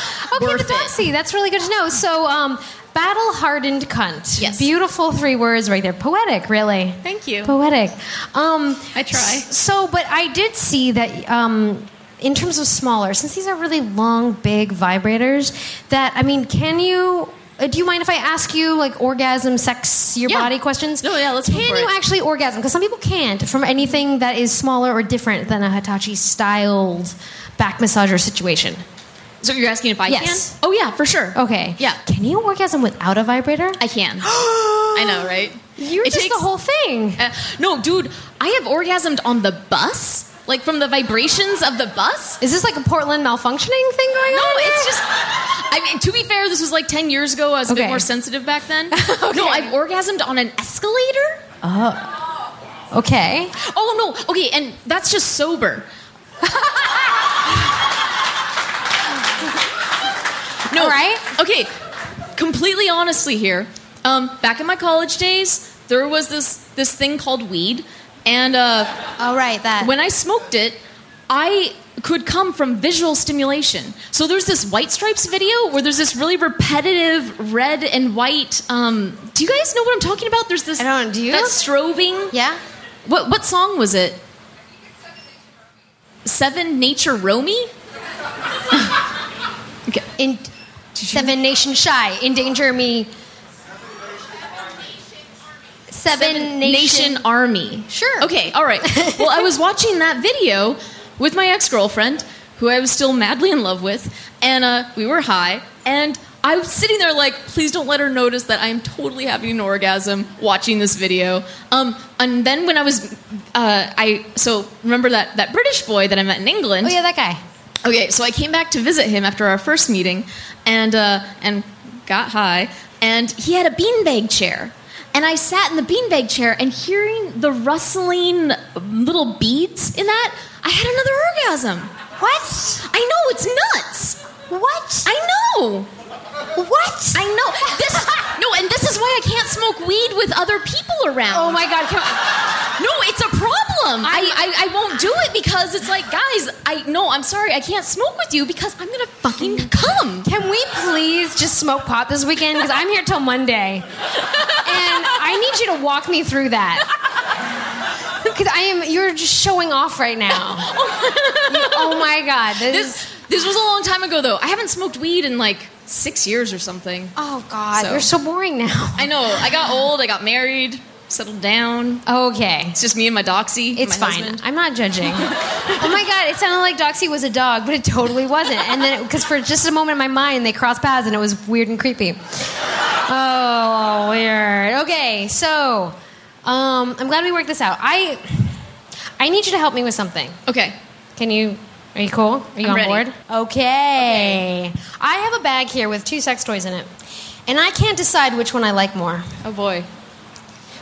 (laughs) okay, Worth the it. That's really good to know. So, um, battle hardened cunt. Yes. Beautiful three words right there. Poetic, really. Thank you. Poetic. Um, I try. So, but I did see that. Um, in terms of smaller, since these are really long, big vibrators, that I mean, can you? Uh, do you mind if I ask you like orgasm, sex, your Yeah. body questions? No, yeah, let's go Can you it. actually orgasm? Because some people can't from anything that is smaller or different than a Hitachi styled back massager situation. So you're asking if I Yes. can? Oh yeah, for sure. Okay. Yeah. Can you orgasm without a vibrator? I can. (gasps) I know, right? You're It just takes- the whole thing. Uh, no, dude, I have orgasmed on the bus, like from the vibrations of the bus. Is this like a Portland malfunctioning thing going No, on? No, it's just. I mean, to be fair, this was like ten years ago. I was a bit more sensitive back then. (laughs) No, I've orgasmed on an escalator. Oh. Okay. Oh no, okay, and that's just sober. (laughs) no, All right. Okay, completely honestly here. Um, back in my college days, there was this this thing called weed, and uh, All right. That. when I smoked it, I could come from visual stimulation. So there's this White Stripes video where there's this really repetitive red and white. Um, do you guys know what I'm talking about? There's this. I don't- do you? That strobing. yeah. What what song was it? Seven Nature Romy. okay. (laughs) In Seven Nation Shy, endanger me. Seven, Nation. Army. Sure. Okay, all right. (laughs) well, I was watching that video with my ex girlfriend, who I was still madly in love with, and uh, we were high, and I was sitting there like, please don't let her notice that I am totally having an orgasm watching this video. Um, and then when I was, uh, I so remember that that British boy that I met in England. Oh yeah, that guy. Okay, so I came back to visit him after our first meeting, and uh, and got high, and he had a beanbag chair, and I sat in the beanbag chair, and hearing the rustling little beads in that, I had another orgasm. What? I know it's nuts. What? I know. What? I know. This no, and this is why I can't smoke weed with other people around. Oh my God. No, it's a problem. I, I, I won't do it because it's like, guys, I no, I'm sorry, I can't smoke with you because I'm gonna fucking come. Can we please just smoke pot this weekend? Because I'm here till Monday. And I need you to walk me through that. Because I am, you're just showing off right now. (laughs) oh my God. This, This this was a long time ago though. I haven't smoked weed in like six years or something. oh God. So- You're so boring now. (laughs) I know. I got old. I got married. Settled down. Okay. It's just me and my doxy. It's my fine. husband. I'm not judging. (laughs) oh my god, it sounded like Doxy was a dog, but it totally wasn't. And then, because for just a moment in my mind, they crossed paths and it was weird and creepy. Oh, weird. Okay, so um, I'm glad we worked this out. I I need you to help me with something. Okay. Can you? Are you cool? Are you I'm on ready. board? Okay. I have a bag here with two sex toys in it, and I can't decide which one I like more. Oh boy.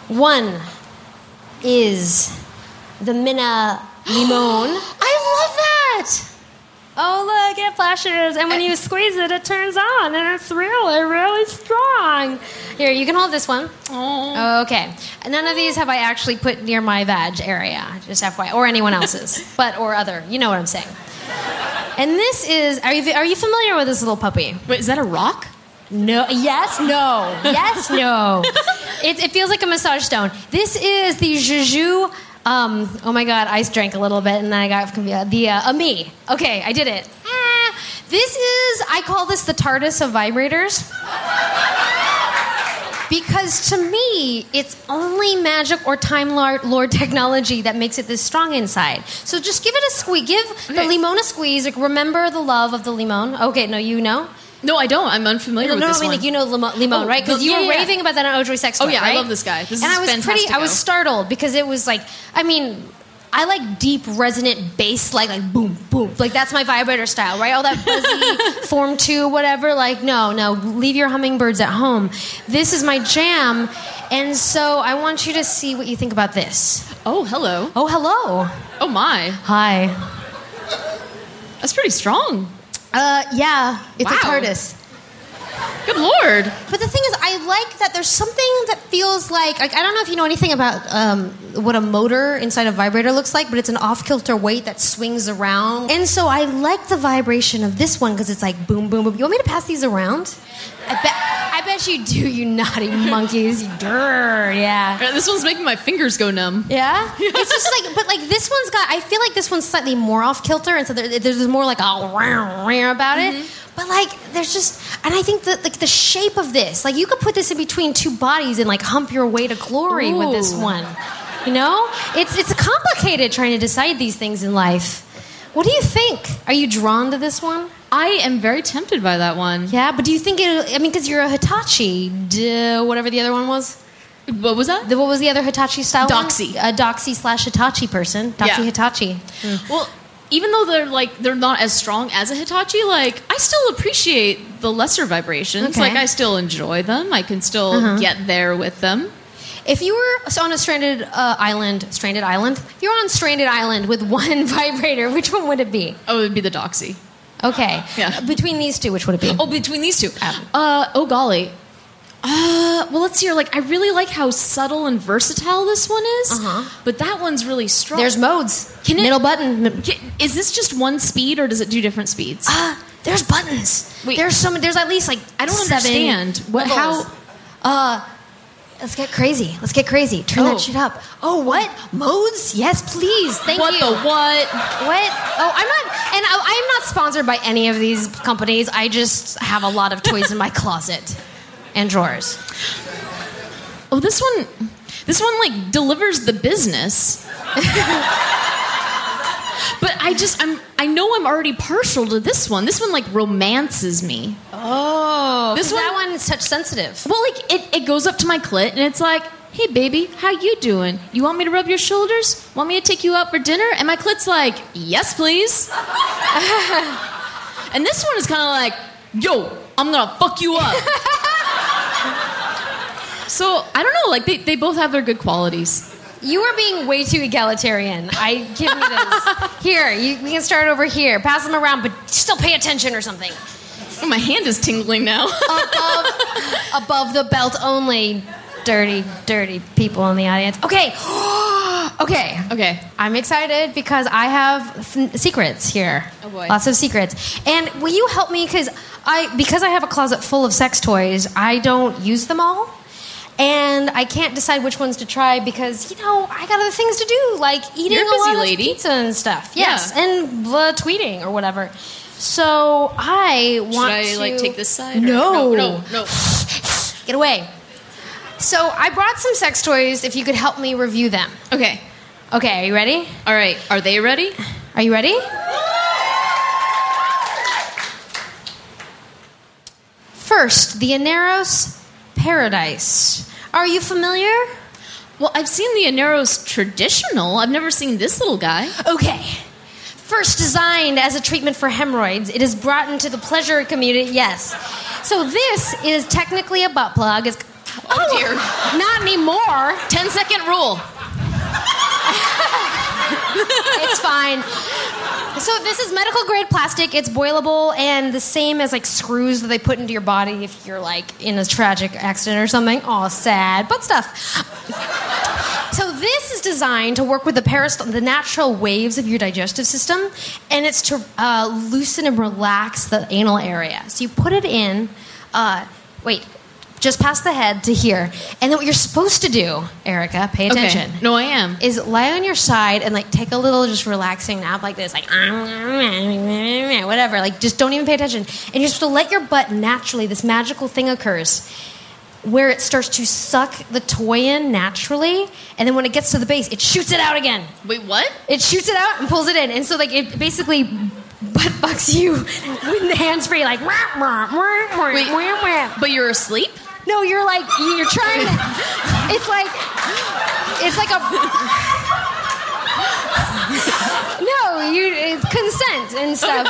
One is the Minna (gasps) Limon. (gasps) (gasps) I love that. Oh, look, it flashes, and when you squeeze it, it turns on, and it's really, really strong. Here, you can hold this one. Oh. Okay. None of these have I actually put near my vag area, just FYI, or anyone else's, (laughs) but or other. You know what I'm saying. And this is are you are you familiar with this little puppy? Wait, is that a rock? No. Yes. No. Yes. No. (laughs) it, it feels like a massage stone. This is the Je Joue. Um, oh my God! I drank a little bit and then I got confused. The uh, Ami. Okay, I did it. Ah, this is. I call this the TARDIS of vibrators. Because to me, it's only magic or Time Lord, Lord technology that makes it this strong inside. So just give it a squeeze. Give the Okay. limon a squeeze. Like remember the love of the limon. Okay, no, you know. No, I don't. I'm unfamiliar No, with no, this I mean one. like you know limon, limon Oh, right? Because you yeah, were yeah. raving about that on Audrey Sex Oh, yeah, I love this guy. This and I was pretty. I was startled because it was like, I mean. I like deep resonant bass, like like boom boom, like that's my vibrator style, right? All that buzzy (laughs) form two, whatever. Like no, no, leave your hummingbirds at home. This is my jam, and so I want you to see what you think about this. oh, hello. Oh, hello, Oh my, hi. that's pretty strong. Uh, yeah, it's a Wow. TARDIS. Good lord. But the thing is, I like that there's something that feels like, like I don't know if you know anything about um, what a motor inside a vibrator looks like, but it's an off kilter weight that swings around. And so I like the vibration of this one because it's like boom, boom, boom. You want me to pass these around? I bet, I bet you do, you naughty (laughs) monkeys. You grrr, yeah. This one's making my fingers go numb. Yeah, (laughs) it's just like, but like this one's got. I feel like this one's slightly more off kilter, and so there, there's more like a row, (laughs) row about it. But like, there's just, and I think that like the shape of this, like you could put this in between two bodies and like hump your way to glory with this one. You know, it's it's complicated trying to decide these things in life. What do you think? Are you drawn to this one? I am very tempted by that one. Yeah, but do you think it? I mean, because you're a Hitachi, duh, whatever the other one was. What was that? The, what was the other Hitachi style? one? Doxy. A Doxy slash Hitachi person. Doxy Yeah. Hitachi. Well, even though they're like they're not as strong as a Hitachi, like I still appreciate the lesser vibrations. Okay. Like I still enjoy them. I can still get there with them. If you were on a stranded uh, island, stranded island, if you're on stranded island with (laughs) one (laughs) vibrator, which one would it be? Oh, it would be the Doxy. Okay. Yeah. Between these two, which would it be? Oh, between these two. Uh, oh golly. Uh, well, let's see here. Like, I really like how subtle and versatile this one is. Uh-huh. But that one's really strong. There's modes. Can it- Middle button. Ca- Is this just one speed, or does it do different speeds? Ah, there's buttons. Wait. There's some. There's at least like I don't understand. What- levels. Uh, let's get crazy. Let's get crazy. Turn Oh. that shit up. Oh, what modes? Yes, please. Thank what you. What the what? What? Oh, I'm not, and I, I'm not sponsored by any of these companies. I just have a lot of toys in my closet and drawers. Oh, this one. This one like delivers the business. (laughs) but I just I'm I know I'm already partial to this one. This one like romances me. Oh, This one- that one is touch sensitive. Well, like it, it goes up to my clit and it's like, "Hey, baby, how you doing? You want me to rub your shoulders? Want me to take you out for dinner?" And my clit's like, "Yes, please." (laughs) and this one is kind of like, "Yo, I'm gonna fuck you up." (laughs) so I don't know. Like they, they both have their good qualities. You are being way too egalitarian. I give me this. (laughs) here, you, we can start over here. Pass them around, but still pay attention or something. Oh, my hand is tingling now. Above, (laughs) above the belt only. Dirty, dirty people in the audience. Okay. (gasps) okay. okay. I'm excited because I have f- secrets here. Oh, boy. Lots of secrets. And will you help me because I because I have a closet full of sex toys, I don't use them all. And I can't decide which ones to try because you know I got other things to do, like eating a lot busy of lady. pizza and stuff. Yes, Yeah. and uh, tweeting or whatever. So I want Should I to like take this side? No, no, no, no. (sighs) Get away. So I brought some sex toys. If you could help me review them. Okay. Okay, are you ready? All right. Are they ready? Are you ready? First, the Aneros Paradise. Are you familiar? Well, I've seen the Aneros traditional. I've never seen this little guy. Okay. First designed as a treatment for hemorrhoids, it is brought into the pleasure community. Yes. So this is technically a butt plug. It's, Oh, oh dear. Not anymore. 10 second rule. (laughs) it's fine. So this is medical grade plastic. It's boilable and the same as like screws that they put into your body if you're like in a tragic accident or something. Oh, sad, but stuff. So this is designed to work with the the natural waves of your digestive system, and it's to uh, loosen and relax the anal area. So you put it in. Uh, wait. Just past the head to here, and then what you're supposed to do, Erika, pay attention Okay. No, I am. is lie on your side and like take a little just relaxing nap like this, like whatever. Like just don't even pay attention. And you're supposed to let your butt naturally. This magical thing occurs where it starts to suck the toy in naturally, and then when it gets to the base, it shoots it out again. Wait, what? It shoots it out and pulls it in, and so like it basically butt fucks you (laughs) with the hands free, like. Wait. But you're asleep? No, you're like you're trying to. It's like it's like a. No, you it's consent and stuff.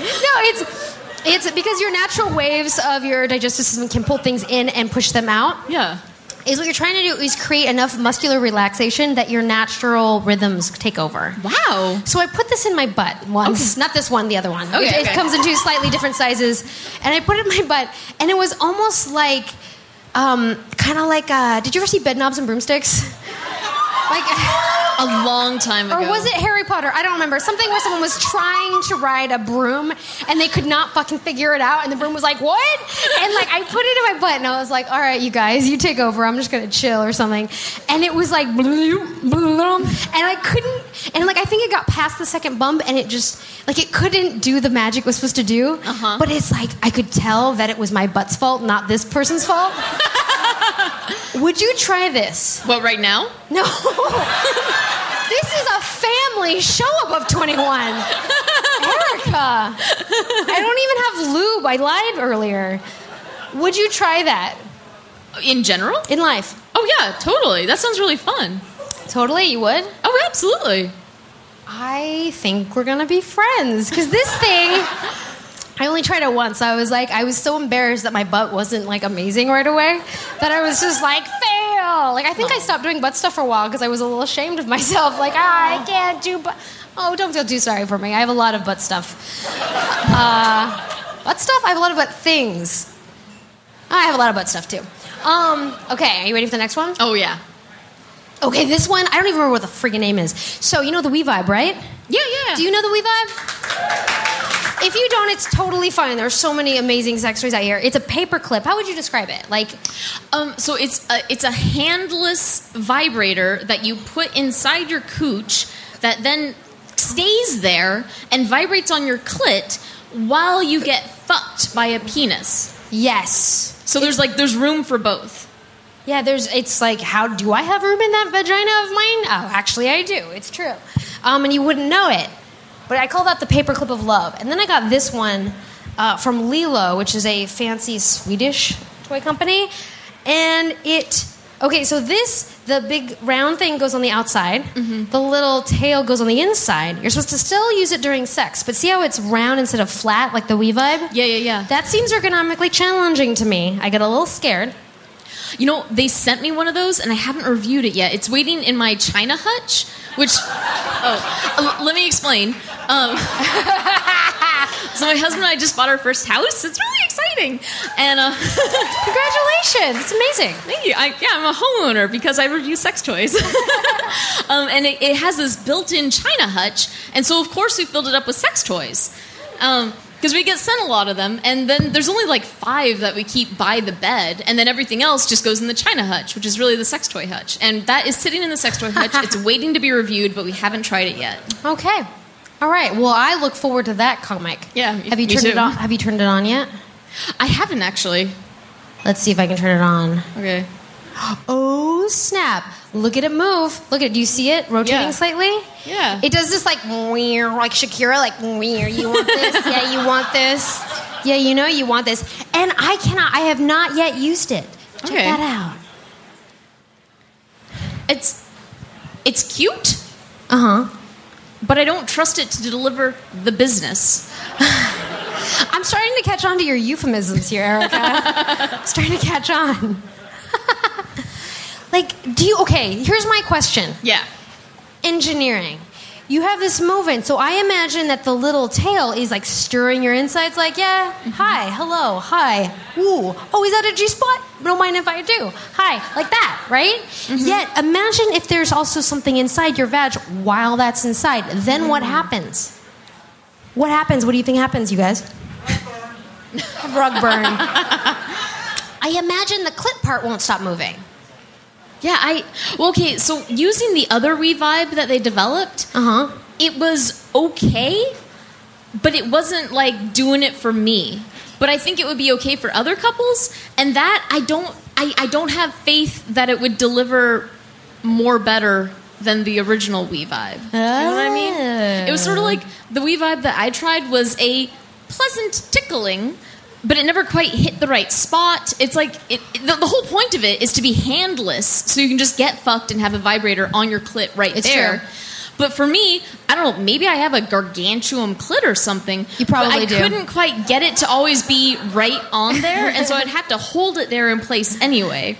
no, it's it's because your natural waves of your digestive system can pull things in and push them out. Yeah. Is what you're trying to do is create enough muscular relaxation that your natural rhythms take over. Wow. So I put this in my butt once, not this one, the other one. Okay, it, okay. comes in two slightly different sizes, and I put it in my butt, and it was almost like, um, kind of like, uh, did you ever see Bedknobs and Broomsticks? (laughs) Like, (laughs) A long time ago. or was it Harry Potter? I don't remember. Something where someone was trying to ride a broom, and they could not fucking figure it out, and the broom was like, "What?" And like, I put it in my butt, and I was like, "All right, you guys, you take over. I'm just gonna chill or something." And it was like, bloom, bloom, and I couldn't, and like, I think it got past the second bump, and it just like it couldn't do the magic it was supposed to do. Uh-huh. But it's like I could tell that it was my butt's fault, not this person's fault. (laughs) Would you try this? What, right now? No. (laughs) this is a family show above 21. Erika. I don't even have lube. I lied earlier. Would you try that In general? in life? Oh, yeah, totally. That sounds really fun. Totally, you would? Oh, absolutely. I think we're gonna be friends. Because this thing, I only tried it once. I was like, I was so embarrassed that my butt wasn't like amazing right away that I was just like, fail. Like, I think I stopped doing butt stuff for a while because I was a little ashamed of myself. Like, ah, I can't do butt. Oh, don't feel too sorry for me. I have a lot of butt stuff. Uh, butt stuff? I have a lot of butt things. I have a lot of butt stuff too. Um, okay, are you ready for the next one? Oh, yeah. Okay, this one, I don't even remember what the freaking name is. So, you know the We Vibe, right? Yeah, yeah. Do you know the We Vibe? If you don't, it's totally fine. There's so many amazing sex toys out here. It's a paper clip. How would you describe it? Like, Um, so it's a, it's a handless vibrator that you put inside your cooch that then stays there and vibrates on your clit while you get fucked by a penis. yes. So there's like there's room for both. Yeah, there's. It's like, how do I have room in that vagina of mine? Oh, actually, I do. It's true. Um, and you wouldn't know it. But I call that the paperclip of love. And then I got this one uh, from LELO, which is a fancy Swedish toy company. And it. Okay, so this, the big round thing goes on the outside. The little tail goes on the inside. You're supposed to still use it during sex, but see how it's round instead of flat, like the We Vibe? Yeah, yeah, yeah. That seems ergonomically challenging to me. I get a little scared. You know, they sent me one of those and I haven't reviewed it yet. It's waiting in my China hutch, which. Oh, uh, let me explain. Um, (laughs) so, my husband and I just bought our first house. It's really exciting. And. Uh, (laughs) Congratulations! It's amazing. Thank you. I, yeah, I'm a homeowner because I review sex toys. (laughs) um, and it, it has this built in China hutch. And so, of course, we filled it up with sex toys. Because we get sent a lot of them. And then there's only like five that we keep by the bed. And then everything else just goes in the China hutch, which is really the sex toy hutch. And that is sitting in the sex toy hutch. it's (laughs) waiting to be reviewed, but we haven't tried it yet. Okay. All right. Well, I look forward to that comic. Yeah, Have you turned too. it on? Have you turned it on yet? I haven't actually. Let's see if I can turn it on. Okay. Oh snap! Look at it move. Look at. it. Do you see it rotating Yeah. slightly? Yeah. It does this like weir, like Shakira, like weir. You want this? (laughs) yeah, you want this. Yeah, you know you want this. And I cannot. I have not yet used it. Check Okay. that out. It's, it's cute. Uh huh. But I don't trust it to deliver the business. (laughs) I'm starting to catch on to your euphemisms here, Erika. (laughs) starting to catch on. (laughs) like, do you? Okay, here's my question. Yeah. Engineering. you have this movement. So I imagine that the little tail is like stirring your insides, like, yeah, mm-hmm. hi, hello, hi, ooh, oh, is that a G spot? Don't mind if I do. Hi, like that, right? Mm-hmm. Yet imagine if there's also something inside your vag while that's inside. Then what mm-hmm. happens? What happens? What do you think happens, you guys? (laughs) Rug burn. (laughs) I imagine the clip part won't stop moving. Yeah, I well, okay. So using the other Revibe that they developed, Uh huh. it was okay, but it wasn't like doing it for me. But I think it would be okay for other couples, and that I don't. I, I don't have faith that it would deliver more better than the original We Vibe. You know what I mean? It was sort of like the We Vibe that I tried was a pleasant tickling, but it never quite hit the right spot. It's like it, it- the, the whole point of it is to be handless, so you can just get fucked and have a vibrator on your clit right It's there. true. But for me, I don't know. Maybe I have a gargantuan clit or something. You probably I do. couldn't quite get it to always be right on there, and so I'd have to hold it there in place anyway.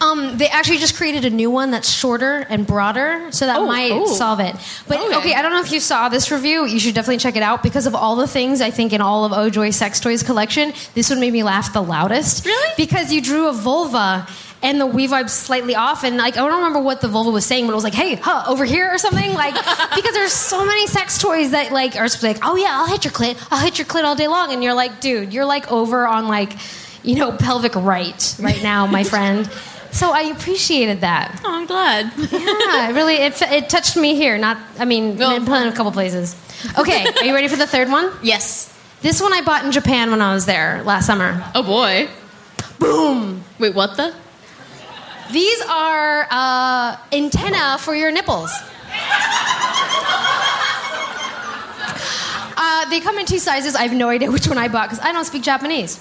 Um, they actually just created a new one that's shorter and broader, so that Oh, might oh. solve it. But Okay. okay. I don't know if you saw this review. You should definitely check it out because of all the things I think in all of Ojoy Sex Toys collection. This one made me laugh the loudest. Really? Because you drew a vulva. And the We-Vibe's slightly off, and like I don't remember what the vulva was saying, but it was like, "Hey, huh, over here" or something. Like (laughs) because there's so many sex toys that like are supposed to be like, "Oh yeah, I'll hit your clit, I'll hit your clit all day long," and you're like, "Dude, you're like over on like, you know, pelvic right right now, my friend." (laughs) So I appreciated that. Oh, I'm glad. Yeah, it really, it, it touched me here. Not, I mean, Well- in a couple places. Okay, (laughs) are you ready for the third one? yes. This one I bought in Japan when I was there last summer. Oh boy. Boom! Wait, what the? These are uh, antenna for your nipples. Uh, they come in two sizes. I have no idea which one I bought because I don't speak Japanese.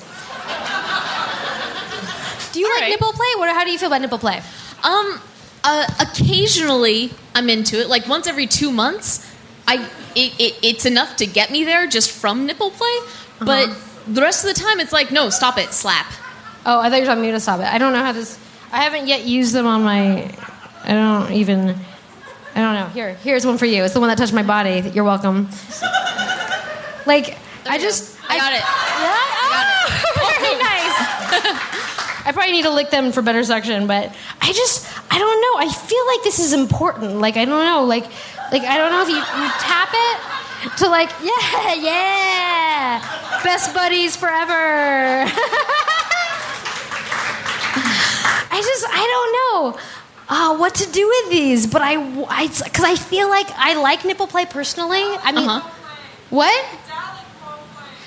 Do you All like right. nipple play? What, how do you feel about nipple play? Um, uh, occasionally I'm into it. Like once every two months, I it, it, it's enough to get me there just from nipple play. But the rest of the time, it's like no, stop it, slap. Oh, I thought you were telling me to stop it. I don't know how this. I haven't yet used them on my. I don't even. I don't know. Here, here's one for you. It's the one that touched my body. You're welcome. (laughs) Like I just. I got it. Yeah? Oh, very nice. I probably need to lick them for better suction, but I just. I don't know. I feel like this is important. Like I don't know. Like, like I don't know if you, you tap it to like (laughs) yeah yeah best buddies forever. (laughs) I just I don't know uh, what to do with these, but I I, because I, feel like I like nipple play personally. I mean, Uh-huh. what?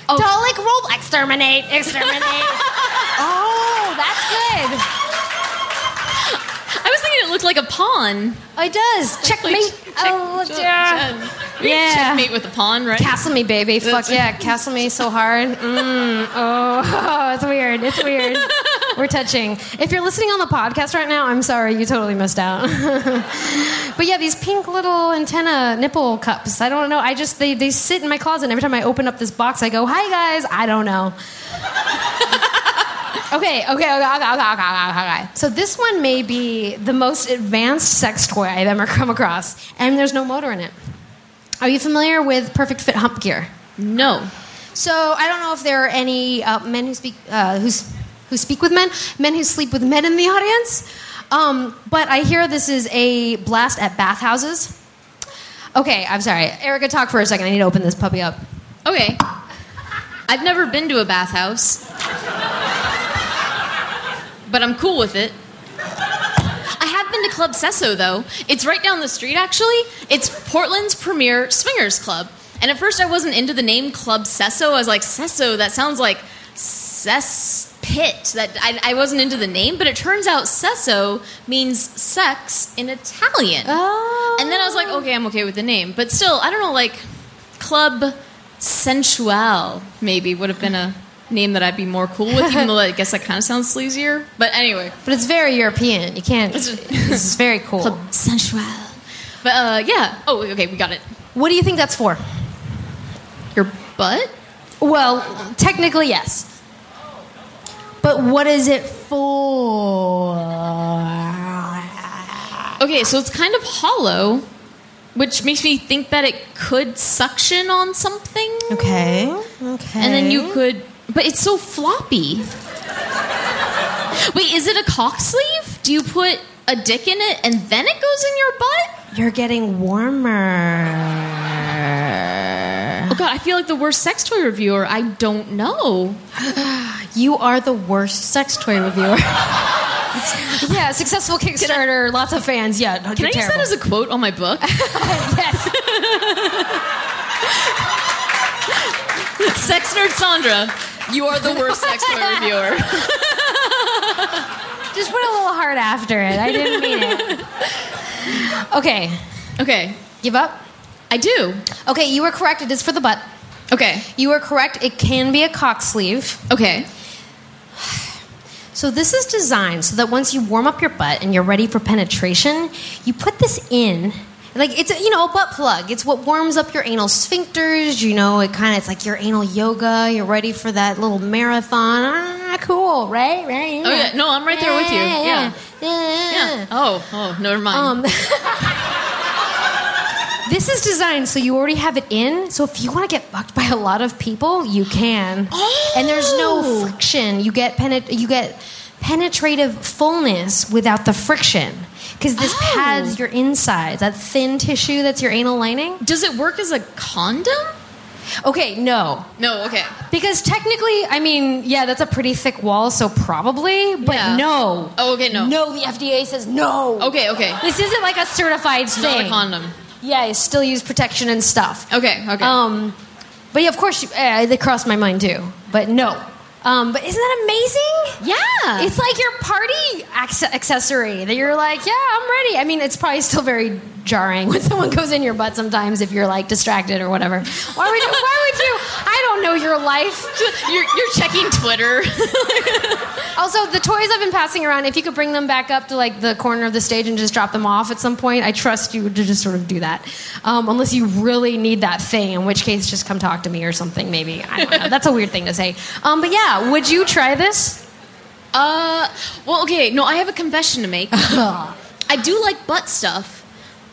Oh. Dalek roll exterminate exterminate. (laughs) oh, that's good. I was thinking it looked like a pawn. Oh, it does. Checkmate. oh, yeah. Yeah. Checkmate with a pawn, right? Castle me, baby. Fuck yeah, (laughs) castle me so hard. Mm. (laughs) Oh, (laughs) it's weird. It's weird. We're touching. If you're listening on the podcast right now, I'm sorry, you totally missed out. but yeah, these pink little antenna nipple cups. I don't know. I just they they sit in my closet. And every time I open up this box, I go, "Hi guys." I don't know. Okay, okay, okay, okay, okay, okay, okay, okay. So this one may be the most advanced sex toy I've ever (laughs) come across, and there's no motor in it. Are you familiar with Perfect Fit Hump Gear? No. So I don't know if there are any uh, men who speak uh, who speak with men, men who sleep with men in the (laughs) audience. Um, but I hear this is a blast at bathhouses. Okay, I'm sorry, Erika. Talk for a second. I need to open this puppy up. Okay. I've never been to a bathhouse, but I'm cool with it. I have been to Club Sesso though. It's right down the street actually. It's Portland's premier swingers club. And at first I wasn't into the name Club Sesso. I was like, Sesso, that sounds like cess pit. That I, I wasn't into the name, but it turns out Sesso means sex in Italian. Oh. And then I was like, okay, I'm okay with the name. But still, I don't know, like Club Sensual maybe would have been a name that I'd be more cool with, even though (laughs) I guess that kind of sounds sleazier. But anyway, But it's very European. You can't. this (laughs) is very cool. Sensual. But uh, yeah. Oh, okay, we got it. What do you think that's for? Your butt? Well, technically, yes. But what is it for? Okay, so it's kind of hollow, which makes me think that it could suction on something. Okay. Okay. And then you could, but it's so floppy. Wait, is it a cock sleeve? Do you put a dick in it and then it goes in your butt? You're getting warmer. Oh god, I feel like the worst sex toy reviewer. I don't know. (gasps) You are the worst sex toy reviewer. (laughs) yeah, successful Kickstarter, lots of fans. Yeah, Can I use that as a quote on my book? (laughs) yes. (laughs) sex nerd Sandra, you are the worst sex toy reviewer. (laughs) Just put a little heart after it. I didn't mean it. Okay, Okay, give up. I do. Okay, you were correct. It is for the butt. Okay, You were correct. It can be a cock sleeve. okay. So this is designed so that once you warm up your butt and you're ready for penetration, you put this in. Like it's a, you know a butt plug. It's what warms up your anal sphincters. You know it kind of it's like your anal yoga. You're ready for that little marathon. Ah, cool, right? Right? Oh yeah, no, I'm right there with you. Yeah, yeah. yeah. Oh, oh, never mind. Um, (laughs) this is designed so you already have it in. So if you want to get fucked by a lot of people, you can. Oh. And there's no Oh. friction. You get penet- you get penetrative fullness without the friction because this Oh. pads your insides. That thin tissue that's your anal lining. Does it work as a condom? Okay, no. No. Okay. Because technically, I mean, yeah, that's a pretty thick wall, so probably, but Yeah. no. Oh, okay, no. No, the FDA says no. Okay. Okay. This isn't like a certified It's thing. not a condom. Yeah, you still use protection and stuff. Okay. Okay. Um, but yeah, of course, you, uh, they crossed my mind too. But no. Um, but isn't that amazing? yeah. It's like your party acce- accessory that you're like, yeah, I'm ready. I mean, it's probably still very jarring (laughs) when someone goes in your butt sometimes if you're like distracted or whatever. Why would you? Why would you? I don't know your life. you're you're checking Twitter. (laughs) Also, the toys I've been passing around, if you could bring them back up to like the corner of the stage and just drop them off at some point, I trust you to just sort of do that. Um, unless you really need that thing, in which case just come talk to me or something. Maybe I don't know. That's a weird thing to say. Um, but yeah, would you try this? Uh, well, okay. No, I have a confession to make. (laughs) I do like butt stuff,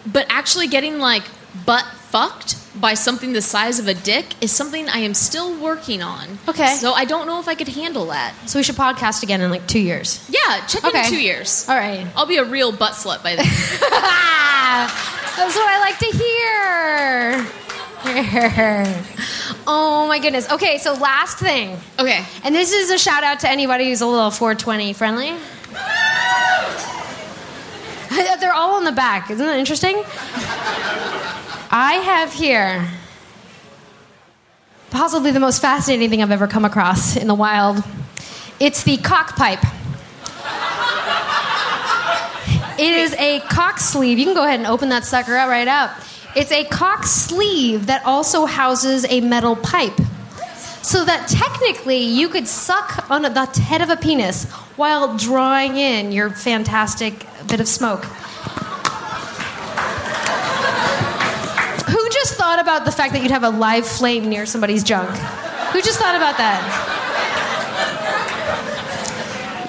but actually getting like butt fucked by something the size of a dick is something I am still working on. Okay. So I don't know if I could handle that. So we should podcast again in like two years. Yeah, check in Okay. in two years. All right. I'll be a real butt slut by then. (laughs) That's what I like to hear. (laughs) oh my goodness. Okay, so last thing. okay. And this is a shout out to anybody who's a little 420 friendly. (laughs) They're all in the back. Isn't that interesting? I have here possibly the most fascinating thing I've ever come across in the wild. It's the cock pipe. It is a cock sleeve. You can go ahead and open that sucker up right up. It's a cock sleeve that also houses a metal pipe. So that technically you could suck on the head of a penis while drawing in your fantastic bit of smoke. Who just thought about the fact that you'd have a live flame near somebody's junk? Who just thought about that?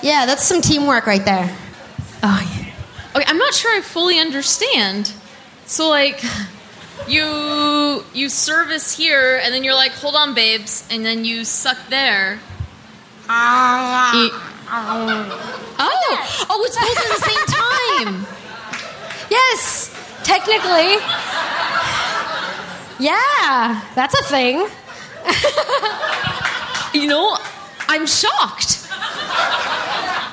Yeah, that's some teamwork right there. Oh, yeah. Okay, I'm not sure I fully understand. So like you you service here and then you're like, "Hold on, babes." And then you suck there. Ah. E- Oh. oh, oh, it's both at the same time. Yes, technically. Yeah, that's a thing. (laughs) You know, I'm shocked.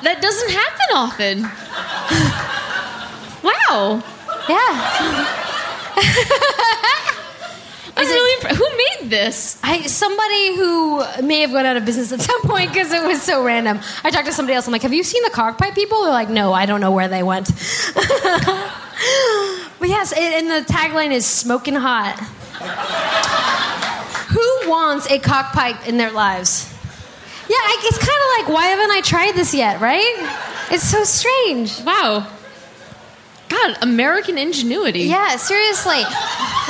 That doesn't happen often. (laughs) wow. Yeah. (laughs) I'm really impre- Who made this? I, somebody who may have gone out of business at some point because it was so random. I talked to somebody else. I'm like, "Have you seen the cockpipe people?" They're like, "No, I don't know where they went." (laughs) but yes, and and the tagline is "smoking hot." who wants a cockpipe in their lives? Yeah, I, it's kind of like, why haven't I tried this yet? Right? It's so strange. Wow. God, American ingenuity. Yeah, seriously.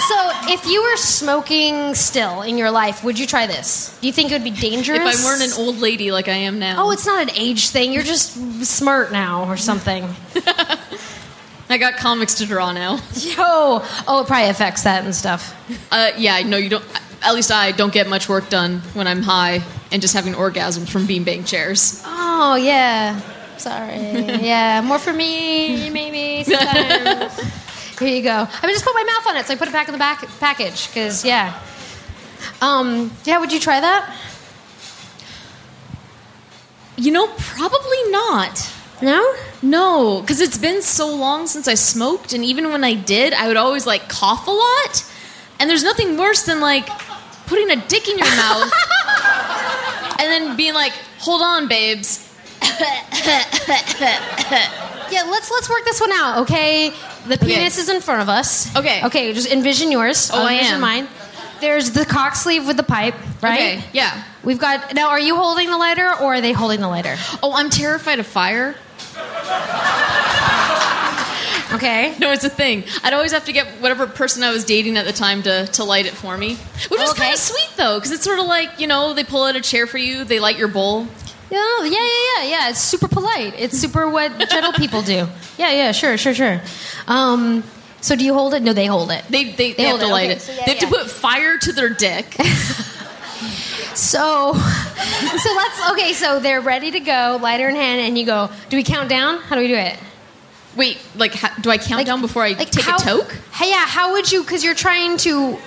So, if you were smoking still in your life, would you try this? Do you think it would be dangerous? If I weren't an old lady like I am now. Oh, it's not an age thing. You're just smart now or something. (laughs) I got comics to draw now. (laughs) Yo, oh, it probably affects that and stuff. Uh, yeah, no, you don't. At least I don't get much work done when I'm high and just having orgasms from beanbag chairs. Oh yeah, sorry. (laughs) yeah, more for me, maybe. Sometimes. Here you go. I mean, just put my mouth on it, so I put it back in the back package. Because yeah, um, yeah. Would you try that? You know, probably not. No. No, because it's been so long since I smoked, and even when I did, I would always like cough a lot. And there's nothing worse than like putting a dick in your mouth (laughs) and then being like, "Hold on, babes." (laughs) (laughs) Yeah, let's let's work this one out, okay? The penis is in front of us. Okay. Okay, just envision yours. Oh, I'll I envision am. mine. There's the cock sleeve with the pipe, right? Okay, yeah. We've got now. Are you holding the lighter, or are they holding the lighter? Oh, I'm terrified of fire. Okay. No, it's a thing. I'd always have to get whatever person I was dating at the time to, to light it for me. Which is Okay. kind of sweet, though, because it's sort of like, you know, they pull out a chair for you, they light your bowl. Yeah, yeah, yeah, yeah, yeah. It's super polite. It's super what gentle people do. Yeah, yeah, sure, sure, sure. Um, so do you hold it? No, they hold it. They, they, they, have to it, light okay, it. so yeah, they have yeah. to put fire to their dick. (laughs) So, so let's. Okay, so they're ready to go, lighter in hand, and you go. Do we count down? How do we do it? Wait, like, how, do I count Like- down before I like take how- a toke? Hey, yeah. How would you? Because you're trying to.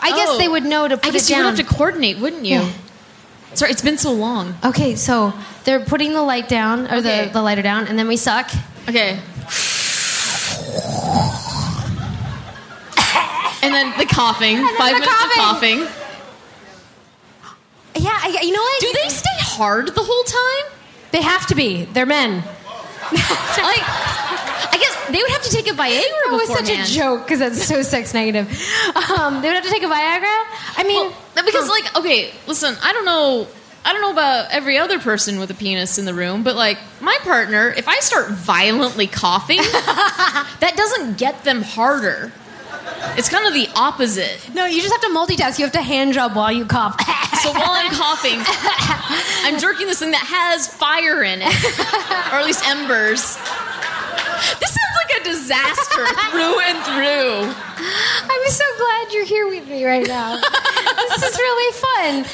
I guess Oh. they would know to put I guess it you down. would have to coordinate, wouldn't you? Yeah. Sorry, it's been so long. Okay, so they're putting the light down or Okay. the, the lighter down, and then we suck. Okay. and then the coughing. then Five the minutes of coughing. coughing. Yeah, I, you know what? Do they stay hard the whole time? They have to be. They're men. (laughs) like, I guess they would have to take a Viagra That was such a joke because that's so sex negative. (laughs) Um, they would have to take a Viagra. I mean, Well, because like, okay, listen, I don't know. I don't know about every other person with a penis in the room, but like my partner, if I start violently coughing, (laughs) that doesn't get them harder. It's kind of the opposite. no, you just have to multitask. You have to hand job while you cough. So while I'm coughing, (laughs) I'm jerking this thing that has fire in it, or at least embers. This like a disaster through and through. I'm so glad you're here with me right now. this is really fun.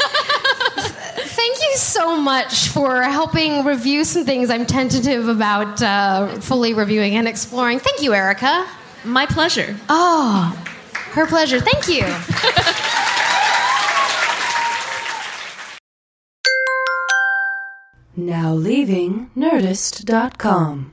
Thank you so much for helping review some things I'm tentative about uh, fully reviewing and exploring. Thank you, Erika. My pleasure. Oh, her pleasure. Thank you. Now leaving Nerdist.com.